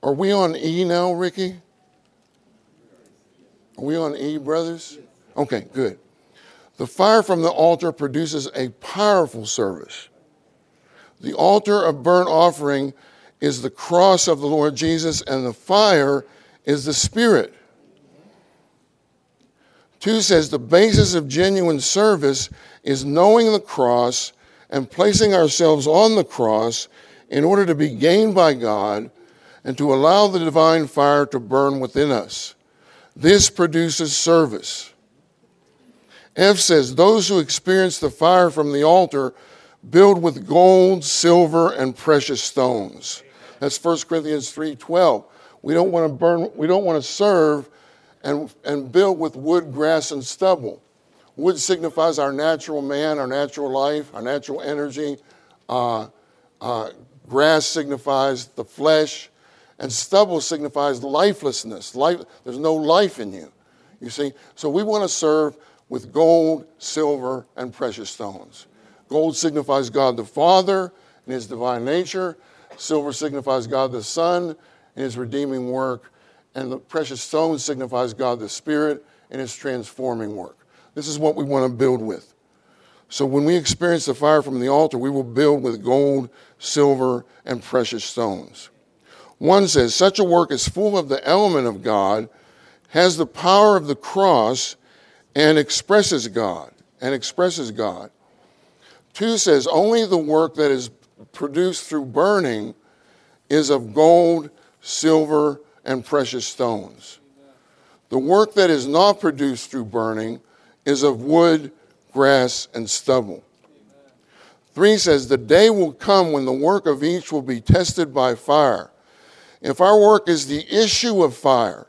are we on E now, Ricky? Are we on E, brothers? Okay, good. The fire from the altar produces a powerful service. The altar of burnt offering is the cross of the Lord Jesus, and the fire is the Spirit. Two says the basis of genuine service is knowing the cross and placing ourselves on the cross in order to be gained by God and to allow the divine fire to burn within us. This produces service. F says those who experience the fire from the altar build with gold, silver, and precious stones. That's 1 Corinthians 3:12. We don't want to burn, we don't want to serve and, and build with wood, grass, and stubble. Wood signifies our natural man, our natural life, our natural energy. Uh, uh, grass signifies the flesh, and stubble signifies lifelessness. Life, there's no life in you. You see? So we want to serve with gold, silver, and precious stones. Gold signifies God the Father and his divine nature. Silver signifies God the Son and his redeeming work. And the precious stone signifies God the Spirit and his transforming work. This is what we want to build with. So when we experience the fire from the altar, we will build with gold, silver, and precious stones. One says, such a work is full of the element of God, has the power of the cross, and expresses God. And expresses God. Two says, only the work that is produced through burning is of gold, silver, and precious stones. The work that is not produced through burning is of wood, grass, and stubble. Three says, The day will come when the work of each will be tested by fire. If our work is the issue of fire,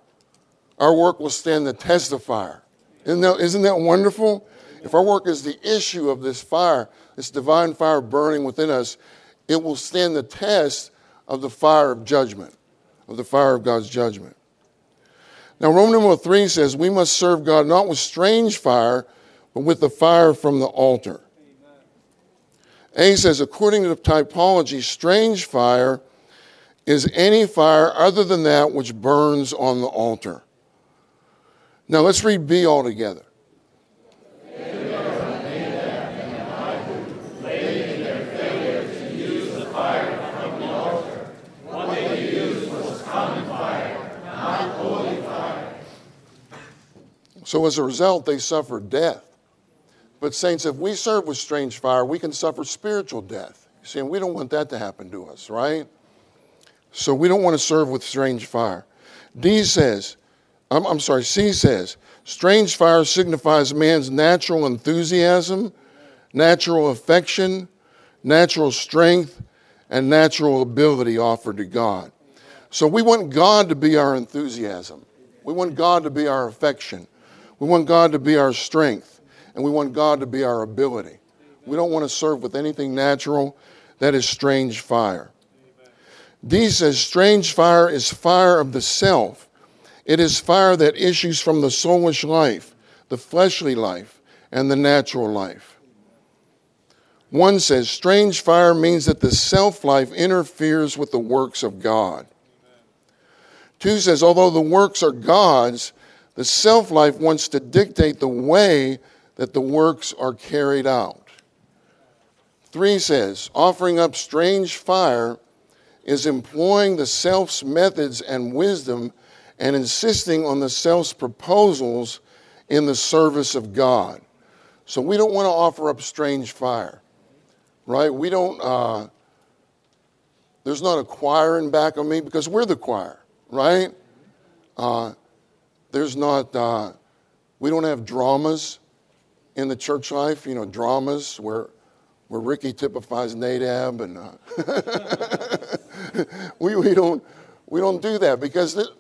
our work will stand the test of fire. Isn't that, isn't that wonderful? If our work is the issue of this fire, this divine fire burning within us, it will stand the test of the fire of judgment, of the fire of God's judgment. Now, Roman numeral 3 says we must serve God not with strange fire, but with the fire from the altar. A says, according to the typology, strange fire is any fire other than that which burns on the altar. Now let's read B all together. So as a result, they suffered death. But, saints, if we serve with strange fire, we can suffer spiritual death. You see, and we don't want that to happen to us, right? So we don't want to serve with strange fire. D says, I'm, I'm sorry, C says, strange fire signifies man's natural enthusiasm, natural affection, natural strength, and natural ability offered to God. So we want God to be our enthusiasm. We want God to be our affection. We want God to be our strength, and we want God to be our ability. We don't want to serve with anything natural that is strange fire. D says, strange fire is fire of the self. It is fire that issues from the soulish life, the fleshly life, and the natural life. One says, strange fire means that the self life interferes with the works of God. Two says, although the works are God's, the self life wants to dictate the way that the works are carried out. Three says, offering up strange fire is employing the self's methods and wisdom and insisting on the self's proposals in the service of God. So we don't want to offer up strange fire, right? We don't, uh, there's not a choir in back of me because we're the choir, right? Uh, there's not, uh, we don't have dramas in the church life, you know, dramas where, where Ricky typifies Nadab, and uh, we, we, don't, we don't do that because the,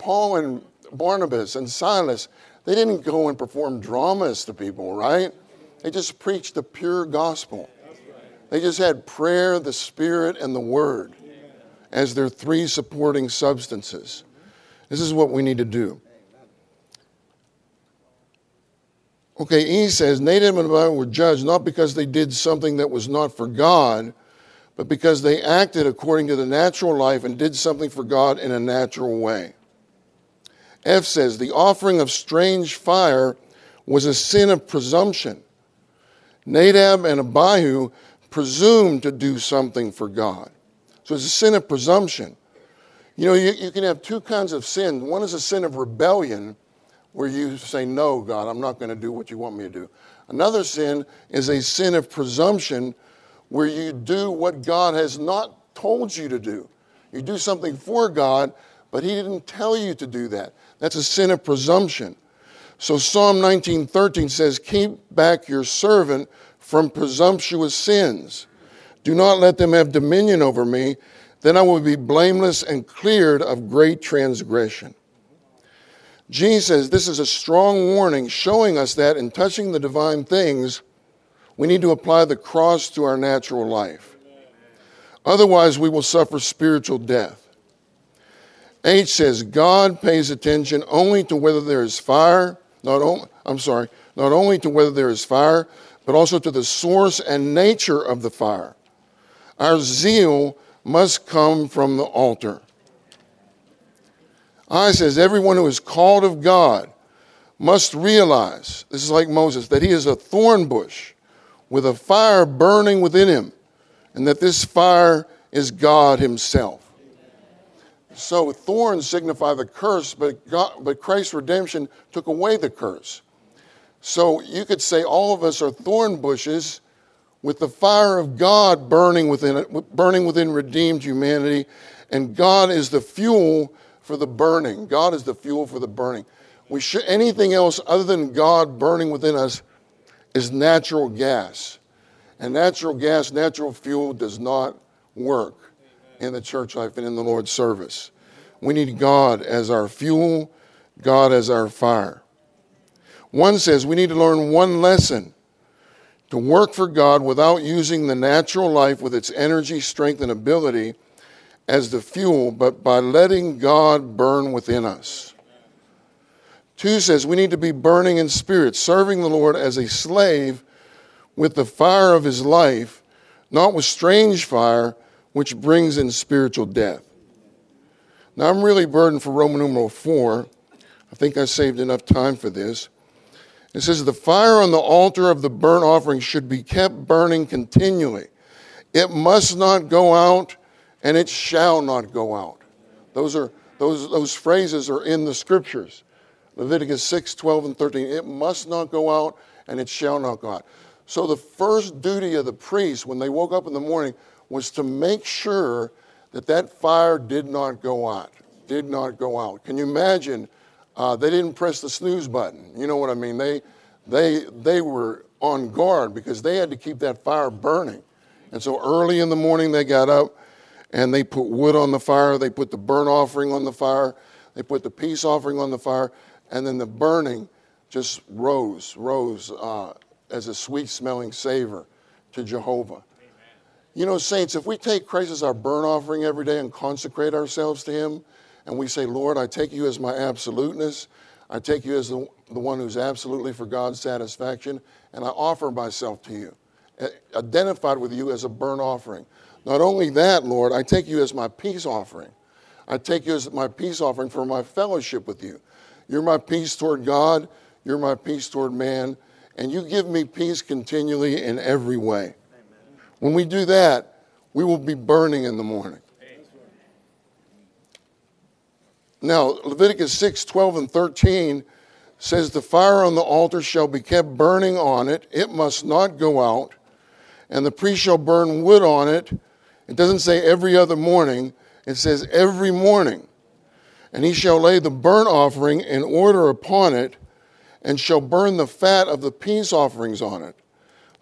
Paul and Barnabas and Silas, they didn't go and perform dramas to people, right? They just preached the pure gospel. They just had prayer, the Spirit, and the Word as their three supporting substances. This is what we need to do. Okay, he says Nadab and Abihu were judged not because they did something that was not for God, but because they acted according to the natural life and did something for God in a natural way. F says the offering of strange fire was a sin of presumption. Nadab and Abihu presumed to do something for God. So it's a sin of presumption. You know, you, you can have two kinds of sin. One is a sin of rebellion, where you say, No, God, I'm not going to do what you want me to do. Another sin is a sin of presumption, where you do what God has not told you to do. You do something for God, but He didn't tell you to do that. That's a sin of presumption. So Psalm 19:13 says, "Keep back your servant from presumptuous sins. Do not let them have dominion over me, then I will be blameless and cleared of great transgression." Jesus this is a strong warning showing us that in touching the divine things, we need to apply the cross to our natural life. Otherwise, we will suffer spiritual death. H says God pays attention only to whether there is fire, not only, I'm sorry, not only to whether there is fire, but also to the source and nature of the fire. Our zeal must come from the altar. I says, everyone who is called of God must realize, this is like Moses, that he is a thorn bush with a fire burning within him, and that this fire is God himself. So thorns signify the curse, but, God, but Christ's redemption took away the curse. So you could say all of us are thorn bushes with the fire of God burning within, it, burning within redeemed humanity, and God is the fuel for the burning. God is the fuel for the burning. We should, anything else other than God burning within us is natural gas. And natural gas, natural fuel does not work in the church life and in the Lord's service. We need God as our fuel, God as our fire. One says we need to learn one lesson to work for God without using the natural life with its energy, strength, and ability as the fuel, but by letting God burn within us. Two says we need to be burning in spirit, serving the Lord as a slave with the fire of his life, not with strange fire, which brings in spiritual death. Now, I'm really burdened for Roman numeral 4. I think I saved enough time for this. It says, The fire on the altar of the burnt offering should be kept burning continually. It must not go out and it shall not go out. Those are those those phrases are in the scriptures. Leviticus 6, 12, and 13. It must not go out and it shall not go out. So the first duty of the priest when they woke up in the morning was to make sure that that fire did not go out. Did not go out. Can you imagine? Uh, they didn't press the snooze button. You know what I mean? They, they, they were on guard because they had to keep that fire burning. And so early in the morning, they got up and they put wood on the fire, they put the burnt offering on the fire, they put the peace offering on the fire, and then the burning just rose, rose uh, as a sweet smelling savor to Jehovah. You know, saints, if we take Christ as our burnt offering every day and consecrate ourselves to Him, and we say, Lord, I take you as my absoluteness, I take you as the, the one who's absolutely for God's satisfaction, and I offer myself to you, identified with you as a burnt offering. Not only that, Lord, I take you as my peace offering. I take you as my peace offering for my fellowship with you. You're my peace toward God, you're my peace toward man, and you give me peace continually in every way. When we do that, we will be burning in the morning. Now, Leviticus 6 12 and 13 says, The fire on the altar shall be kept burning on it, it must not go out, and the priest shall burn wood on it it doesn't say every other morning, it says every morning. And he shall lay the burnt offering in order upon it, and shall burn the fat of the peace offerings on it.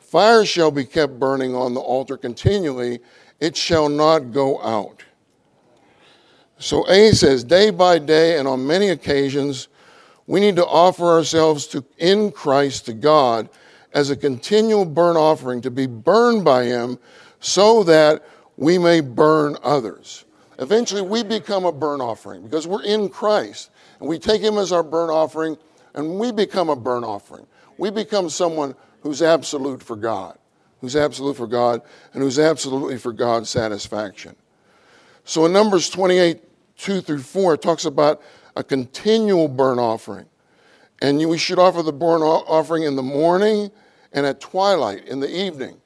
Fire shall be kept burning on the altar continually, it shall not go out. So A says, day by day and on many occasions, we need to offer ourselves to, in Christ to God as a continual burnt offering to be burned by Him so that we may burn others. Eventually, we become a burnt offering because we're in Christ and we take Him as our burnt offering and we become a burnt offering. We become someone who's absolute for God, who's absolute for God, and who's absolutely for God's satisfaction. So in Numbers 28 2 through 4, it talks about a continual burnt offering. And we should offer the burnt offering in the morning and at twilight in the evening.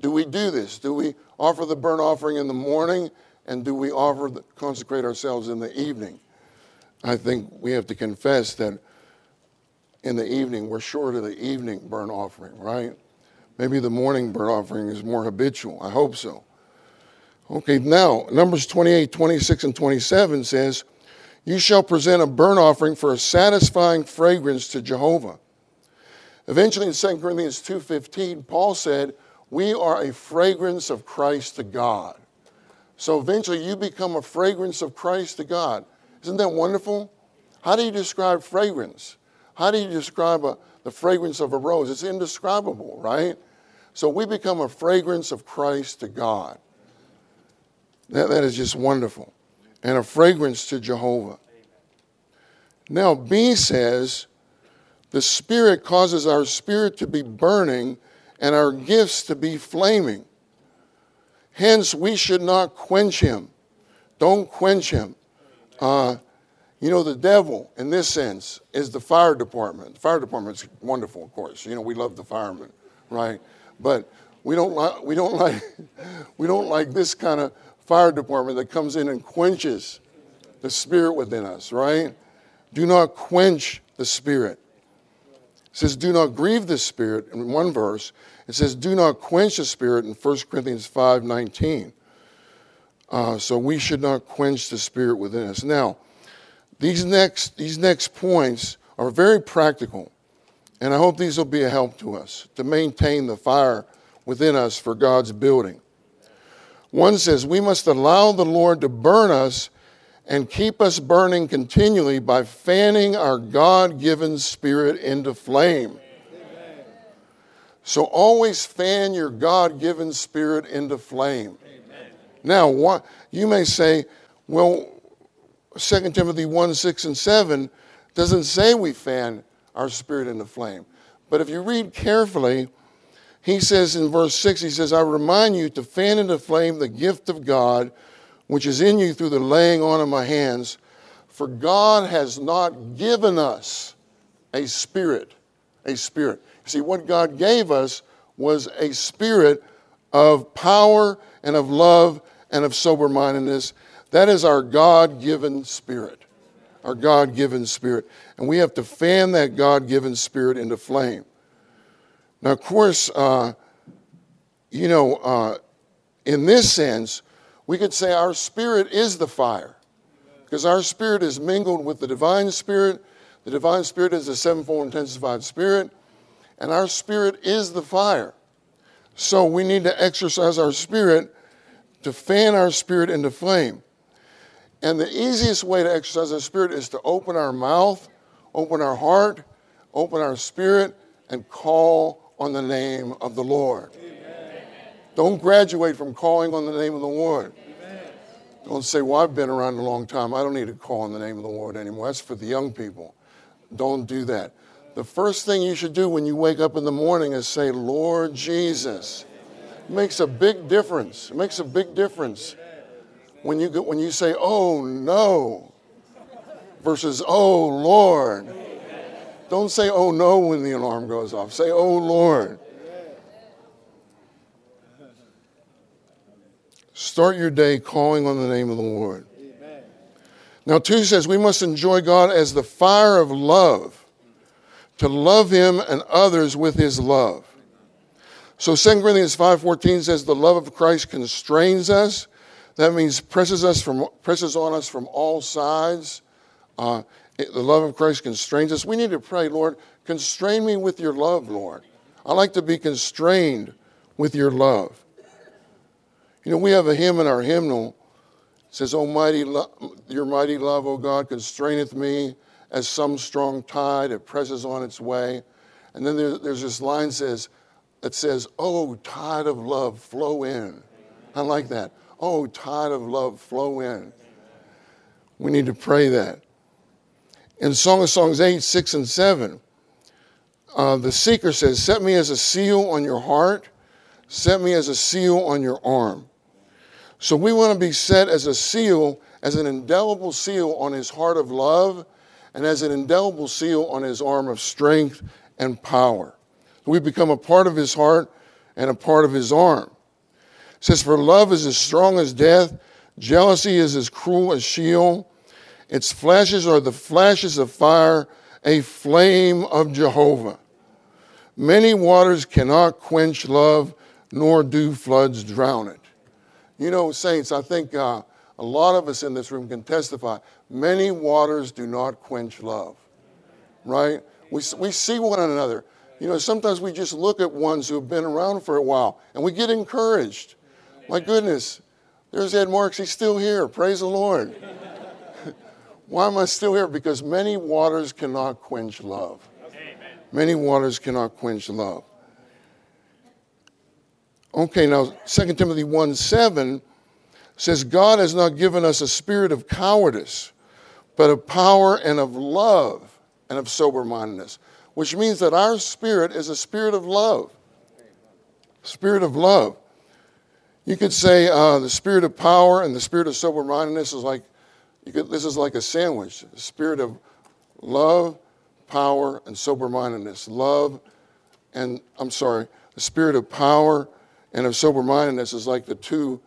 Do we do this? Do we offer the burnt offering in the morning and do we offer the, consecrate ourselves in the evening? I think we have to confess that in the evening we're short of the evening burnt offering, right? Maybe the morning burnt offering is more habitual. I hope so. Okay, now, Numbers 28, 26, and 27 says, You shall present a burnt offering for a satisfying fragrance to Jehovah. Eventually in 2 Corinthians 2:15, Paul said, "We are a fragrance of Christ to God." So eventually you become a fragrance of Christ to God. Isn't that wonderful? How do you describe fragrance? How do you describe a, the fragrance of a rose? It's indescribable, right? So we become a fragrance of Christ to God. That, that is just wonderful. And a fragrance to Jehovah. Now, B says, the Spirit causes our spirit to be burning and our gifts to be flaming. Hence, we should not quench him. Don't quench him. Uh, you know, the devil, in this sense, is the fire department. The fire department's wonderful, of course. You know, we love the firemen, right? But we don't like we don't like we don't like this kind of fire department that comes in and quenches the spirit within us, right? Do not quench the spirit. It says, do not grieve the spirit in one verse. It says, do not quench the spirit in 1 Corinthians 5 19. Uh, so we should not quench the spirit within us. Now, these next, these next points are very practical, and I hope these will be a help to us to maintain the fire within us for God's building. One says, We must allow the Lord to burn us and keep us burning continually by fanning our God given spirit into flame. So always fan your God given spirit into flame. Amen. Now, what, you may say, well, 2 Timothy 1 6 and 7 doesn't say we fan our spirit into flame. But if you read carefully, he says in verse 6, he says, I remind you to fan into flame the gift of God which is in you through the laying on of my hands. For God has not given us a spirit, a spirit. See, what God gave us was a spirit of power and of love and of sober mindedness. That is our God given spirit. Our God given spirit. And we have to fan that God given spirit into flame. Now, of course, uh, you know, uh, in this sense, we could say our spirit is the fire because our spirit is mingled with the divine spirit. The divine spirit is a sevenfold intensified spirit, and our spirit is the fire. So we need to exercise our spirit to fan our spirit into flame. And the easiest way to exercise our spirit is to open our mouth, open our heart, open our spirit, and call on the name of the Lord. Amen. Don't graduate from calling on the name of the Lord. Amen. Don't say, Well, I've been around a long time. I don't need to call on the name of the Lord anymore. That's for the young people. Don't do that. The first thing you should do when you wake up in the morning is say, Lord Jesus. It makes a big difference. It makes a big difference when you, when you say, Oh no, versus, Oh Lord. Don't say, oh no, when the alarm goes off. Say, oh Lord. Start your day calling on the name of the Lord. Now, two says we must enjoy God as the fire of love, to love Him and others with His love. So 2 Corinthians 5.14 says the love of Christ constrains us. That means presses us from presses on us from all sides. Uh, the love of Christ constrains us. We need to pray, Lord, constrain me with your love, Lord. I like to be constrained with your love. You know, we have a hymn in our hymnal. It says, Almighty, lo- your mighty love, O God, constraineth me as some strong tide it presses on its way. And then there, there's this line says, that says, Oh, tide of love, flow in. I like that. Oh, tide of love, flow in. We need to pray that. In Song of Songs 8, 6, and 7, uh, the seeker says, Set me as a seal on your heart, set me as a seal on your arm. So we want to be set as a seal, as an indelible seal on his heart of love, and as an indelible seal on his arm of strength and power. We become a part of his heart and a part of his arm. It says, For love is as strong as death, jealousy is as cruel as Sheol. Its flashes are the flashes of fire, a flame of Jehovah. Many waters cannot quench love, nor do floods drown it. You know, saints, I think uh, a lot of us in this room can testify. Many waters do not quench love, right? We, we see one another. You know, sometimes we just look at ones who have been around for a while and we get encouraged. My goodness, there's Ed Marks. He's still here. Praise the Lord. Why am I still here? Because many waters cannot quench love. Many waters cannot quench love. Okay, now 2 Timothy 1 7 says, God has not given us a spirit of cowardice, but of power and of love and of sober mindedness, which means that our spirit is a spirit of love. Spirit of love. You could say uh, the spirit of power and the spirit of sober mindedness is like, could, this is like a sandwich. The spirit of love, power, and sober mindedness. Love and, I'm sorry, the spirit of power and of sober mindedness is like the two,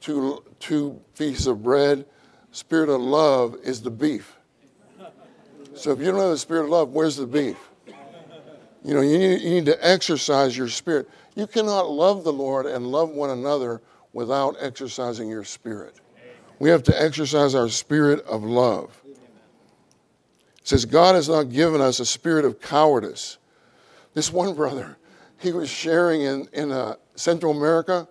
two, two pieces of bread. Spirit of love is the beef. So if you don't have the spirit of love, where's the beef? You know, you need, you need to exercise your spirit. You cannot love the Lord and love one another without exercising your spirit. We have to exercise our spirit of love. It says, God has not given us a spirit of cowardice. This one brother, he was sharing in, in uh, Central America,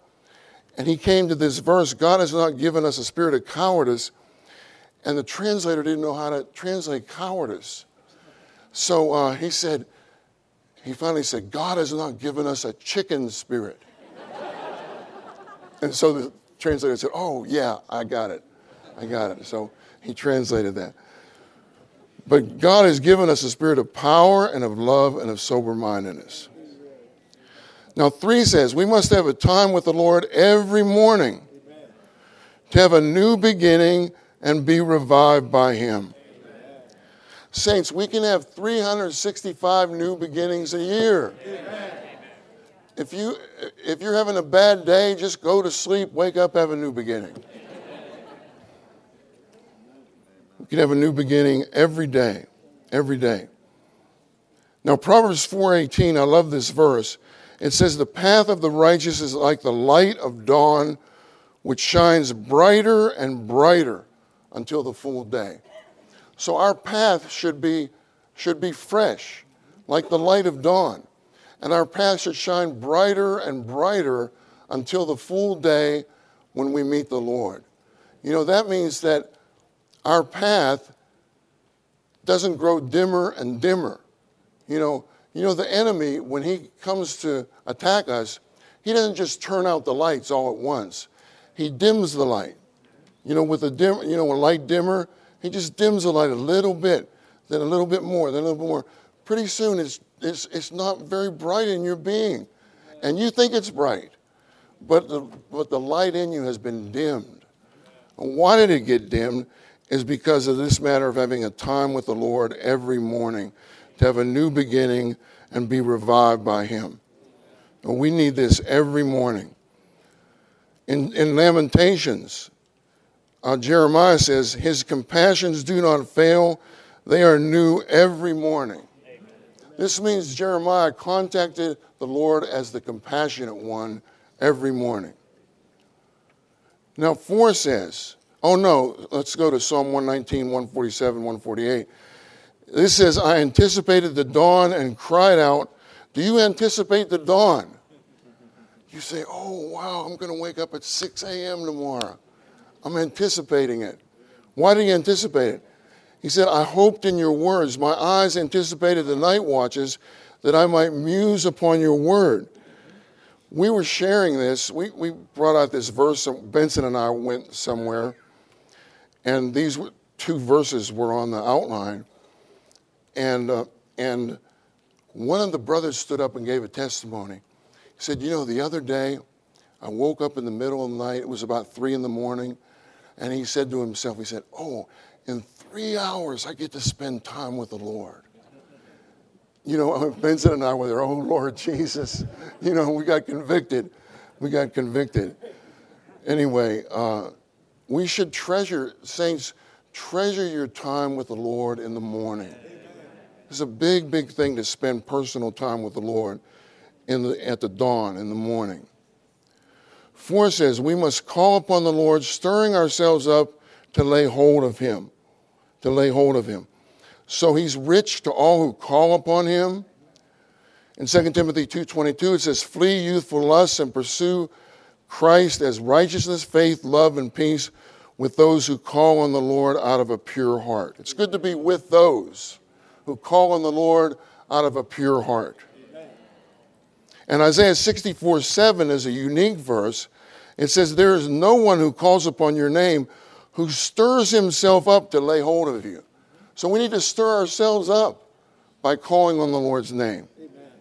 and he came to this verse God has not given us a spirit of cowardice. And the translator didn't know how to translate cowardice. So uh, he said, he finally said, God has not given us a chicken spirit. and so the translator said, Oh, yeah, I got it. I got it. So he translated that. But God has given us a spirit of power and of love and of sober mindedness. Now, three says we must have a time with the Lord every morning to have a new beginning and be revived by Him. Saints, we can have 365 new beginnings a year. If, you, if you're having a bad day, just go to sleep, wake up, have a new beginning. We can have a new beginning every day, every day. Now, Proverbs 4:18, I love this verse. It says, The path of the righteous is like the light of dawn, which shines brighter and brighter until the full day. So our path should be, should be fresh, like the light of dawn. And our path should shine brighter and brighter until the full day when we meet the Lord. You know, that means that our path doesn't grow dimmer and dimmer. You know, you know, the enemy, when he comes to attack us, he doesn't just turn out the lights all at once. He dims the light. You know, with a dim, you know, a light dimmer, he just dims the light a little bit, then a little bit more, then a little bit more. Pretty soon, it's it's it's not very bright in your being, and you think it's bright, but the but the light in you has been dimmed. And why did it get dimmed? Is because of this matter of having a time with the Lord every morning to have a new beginning and be revived by Him. And we need this every morning. In, in Lamentations, uh, Jeremiah says, His compassions do not fail, they are new every morning. Amen. This means Jeremiah contacted the Lord as the compassionate one every morning. Now, 4 says, oh no, let's go to Psalm 119, 147, 148. This says, I anticipated the dawn and cried out, Do you anticipate the dawn? You say, oh, wow, I'm going to wake up at 6 a.m. tomorrow. I'm anticipating it. Why did he anticipate it? He said, I hoped in your words. My eyes anticipated the night watches that I might muse upon your word. We were sharing this. We, we brought out this verse. Benson and I went somewhere, and these two verses were on the outline. And, uh, and one of the brothers stood up and gave a testimony. He said, You know, the other day, I woke up in the middle of the night. It was about three in the morning. And he said to himself, He said, Oh, in three hours, I get to spend time with the Lord. You know, Benson and I were there, Oh, Lord Jesus. You know, we got convicted. We got convicted. Anyway, uh, we should treasure, saints, treasure your time with the Lord in the morning. It's a big, big thing to spend personal time with the Lord in the, at the dawn in the morning. Four says, We must call upon the Lord, stirring ourselves up to lay hold of him. To lay hold of him. So he's rich to all who call upon him. In 2 Timothy 2:22 it says flee youthful lusts and pursue Christ as righteousness, faith, love and peace with those who call on the Lord out of a pure heart. It's good to be with those who call on the Lord out of a pure heart. And Isaiah 64 7 is a unique verse. It says, There is no one who calls upon your name who stirs himself up to lay hold of you. So we need to stir ourselves up by calling on the Lord's name. Amen.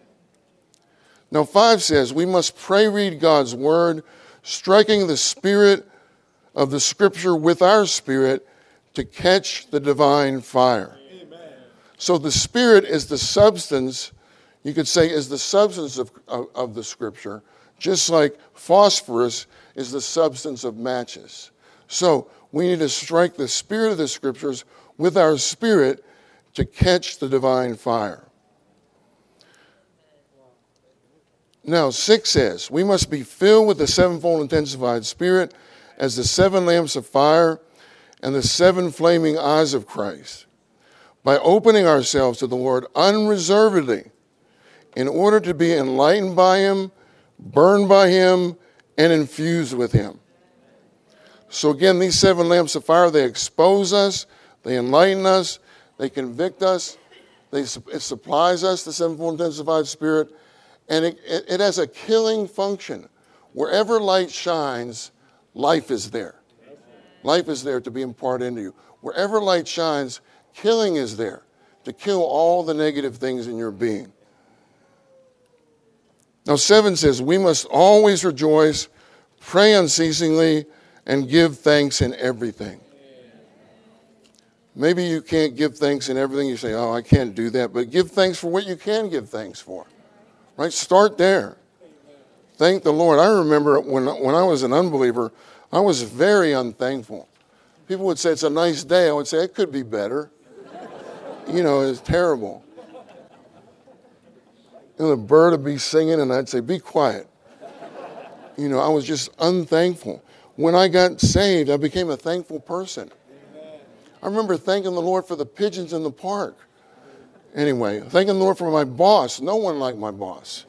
Now, 5 says, We must pray, read God's word, striking the spirit of the scripture with our spirit to catch the divine fire. So the Spirit is the substance, you could say, is the substance of, of, of the Scripture, just like phosphorus is the substance of matches. So we need to strike the Spirit of the Scriptures with our spirit to catch the divine fire. Now, 6 says, We must be filled with the sevenfold intensified Spirit as the seven lamps of fire and the seven flaming eyes of Christ by opening ourselves to the Lord unreservedly in order to be enlightened by Him, burned by Him, and infused with Him. So, again, these seven lamps of fire, they expose us, they enlighten us, they convict us, they, it supplies us, the sevenfold intensified spirit, and it, it, it has a killing function. Wherever light shines, life is there. Life is there to be imparted into you. Wherever light shines, Killing is there to kill all the negative things in your being. Now, 7 says, We must always rejoice, pray unceasingly, and give thanks in everything. Maybe you can't give thanks in everything. You say, Oh, I can't do that. But give thanks for what you can give thanks for. Right? Start there. Thank the Lord. I remember when, when I was an unbeliever, I was very unthankful. People would say, It's a nice day. I would say, It could be better you know, it's terrible. And the bird would be singing, and I'd say, Be quiet. You know, I was just unthankful. When I got saved, I became a thankful person. I remember thanking the Lord for the pigeons in the park. Anyway, thanking the Lord for my boss. No one liked my boss.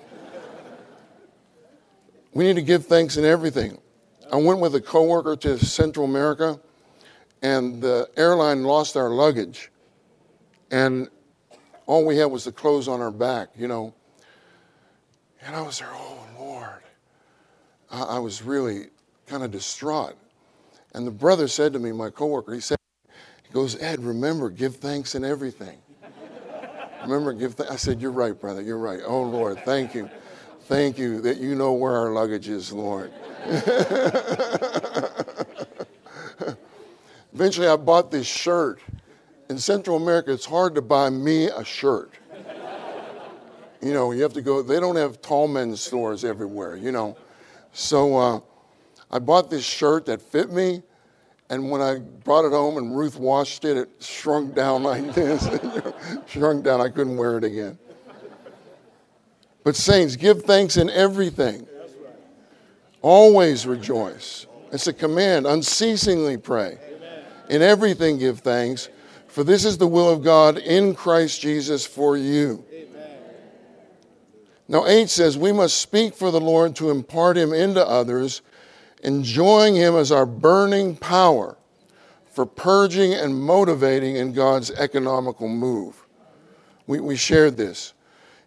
We need to give thanks in everything. I went with a coworker to Central America, and the airline lost our luggage. And all we had was the clothes on our back, you know. And I was there, oh Lord. I, I was really kind of distraught. And the brother said to me, my coworker, he said, he goes, Ed, remember, give thanks in everything. remember, give. I said, You're right, brother, you're right. Oh Lord, thank you. Thank you that you know where our luggage is, Lord. Eventually, I bought this shirt in Central America, it's hard to buy me a shirt. You know, you have to go, they don't have tall men's stores everywhere, you know. So uh, I bought this shirt that fit me, and when I brought it home and Ruth washed it, it shrunk down like this. shrunk down, I couldn't wear it again. But, saints, give thanks in everything. Always rejoice. It's a command. Unceasingly pray. In everything, give thanks for this is the will of God in Christ Jesus for you. Now, 8 says, We must speak for the Lord to impart him into others, enjoying him as our burning power for purging and motivating in God's economical move. We, we shared this.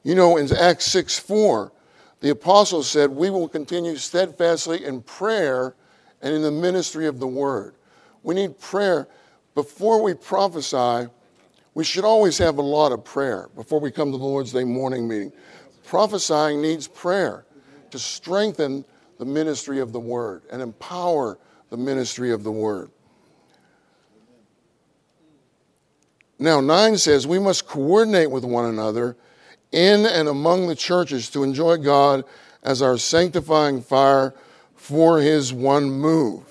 You know, in Acts 6 4, the apostles said, We will continue steadfastly in prayer and in the ministry of the word. We need prayer. Before we prophesy, we should always have a lot of prayer before we come to the Lord's Day morning meeting. Prophesying needs prayer to strengthen the ministry of the word and empower the ministry of the word. Now, 9 says we must coordinate with one another in and among the churches to enjoy God as our sanctifying fire for his one move.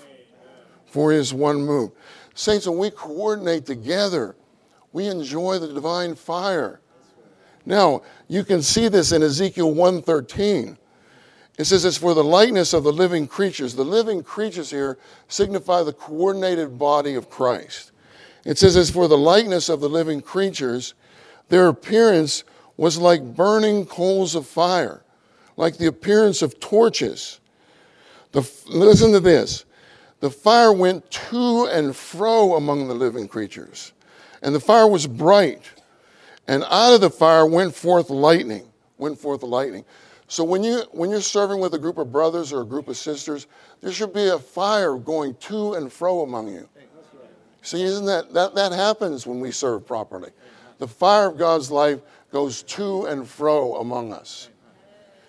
For his one move. Saints, when we coordinate together, we enjoy the divine fire. Now, you can see this in Ezekiel 113. It says it's for the likeness of the living creatures. The living creatures here signify the coordinated body of Christ. It says it's for the likeness of the living creatures. Their appearance was like burning coals of fire, like the appearance of torches. The, listen to this. The fire went to and fro among the living creatures, and the fire was bright. And out of the fire went forth lightning, went forth lightning. So when you when you're serving with a group of brothers or a group of sisters, there should be a fire going to and fro among you. See, isn't that that, that happens when we serve properly? The fire of God's life goes to and fro among us.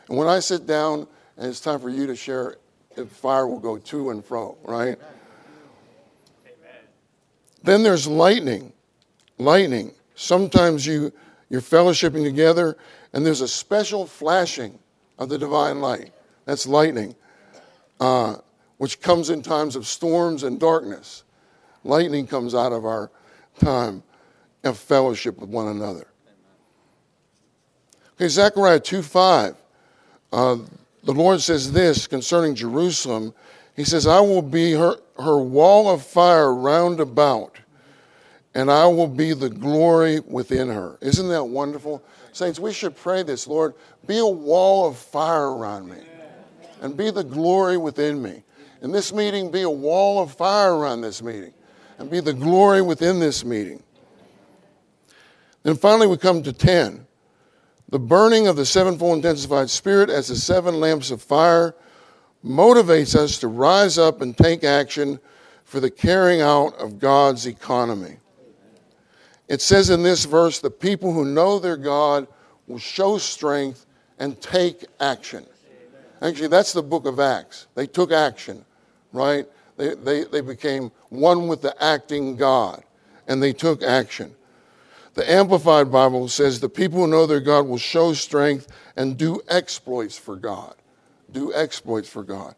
And when I sit down and it's time for you to share, the fire will go to and fro, right? Then there's lightning. Lightning. Sometimes you you're fellowshipping together and there's a special flashing of the divine light. That's lightning, uh, which comes in times of storms and darkness. Lightning comes out of our time of fellowship with one another. Okay, Zechariah 2 5. Uh, the Lord says this concerning Jerusalem. He says, I will be her, her wall of fire round about, and I will be the glory within her. Isn't that wonderful? Saints, we should pray this Lord, be a wall of fire around me, and be the glory within me. In this meeting, be a wall of fire around this meeting, and be the glory within this meeting. Then finally, we come to 10. The burning of the sevenfold intensified spirit as the seven lamps of fire motivates us to rise up and take action for the carrying out of God's economy. It says in this verse the people who know their God will show strength and take action. Actually, that's the book of Acts. They took action, right? They, they, they became one with the acting God, and they took action. The Amplified Bible says the people who know their God will show strength and do exploits for God. Do exploits for God.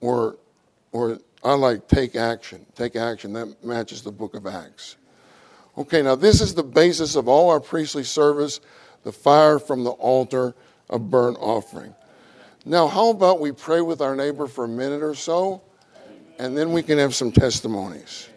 Or, or I like take action. Take action. That matches the book of Acts. Okay, now this is the basis of all our priestly service the fire from the altar of burnt offering. Now, how about we pray with our neighbor for a minute or so, and then we can have some testimonies.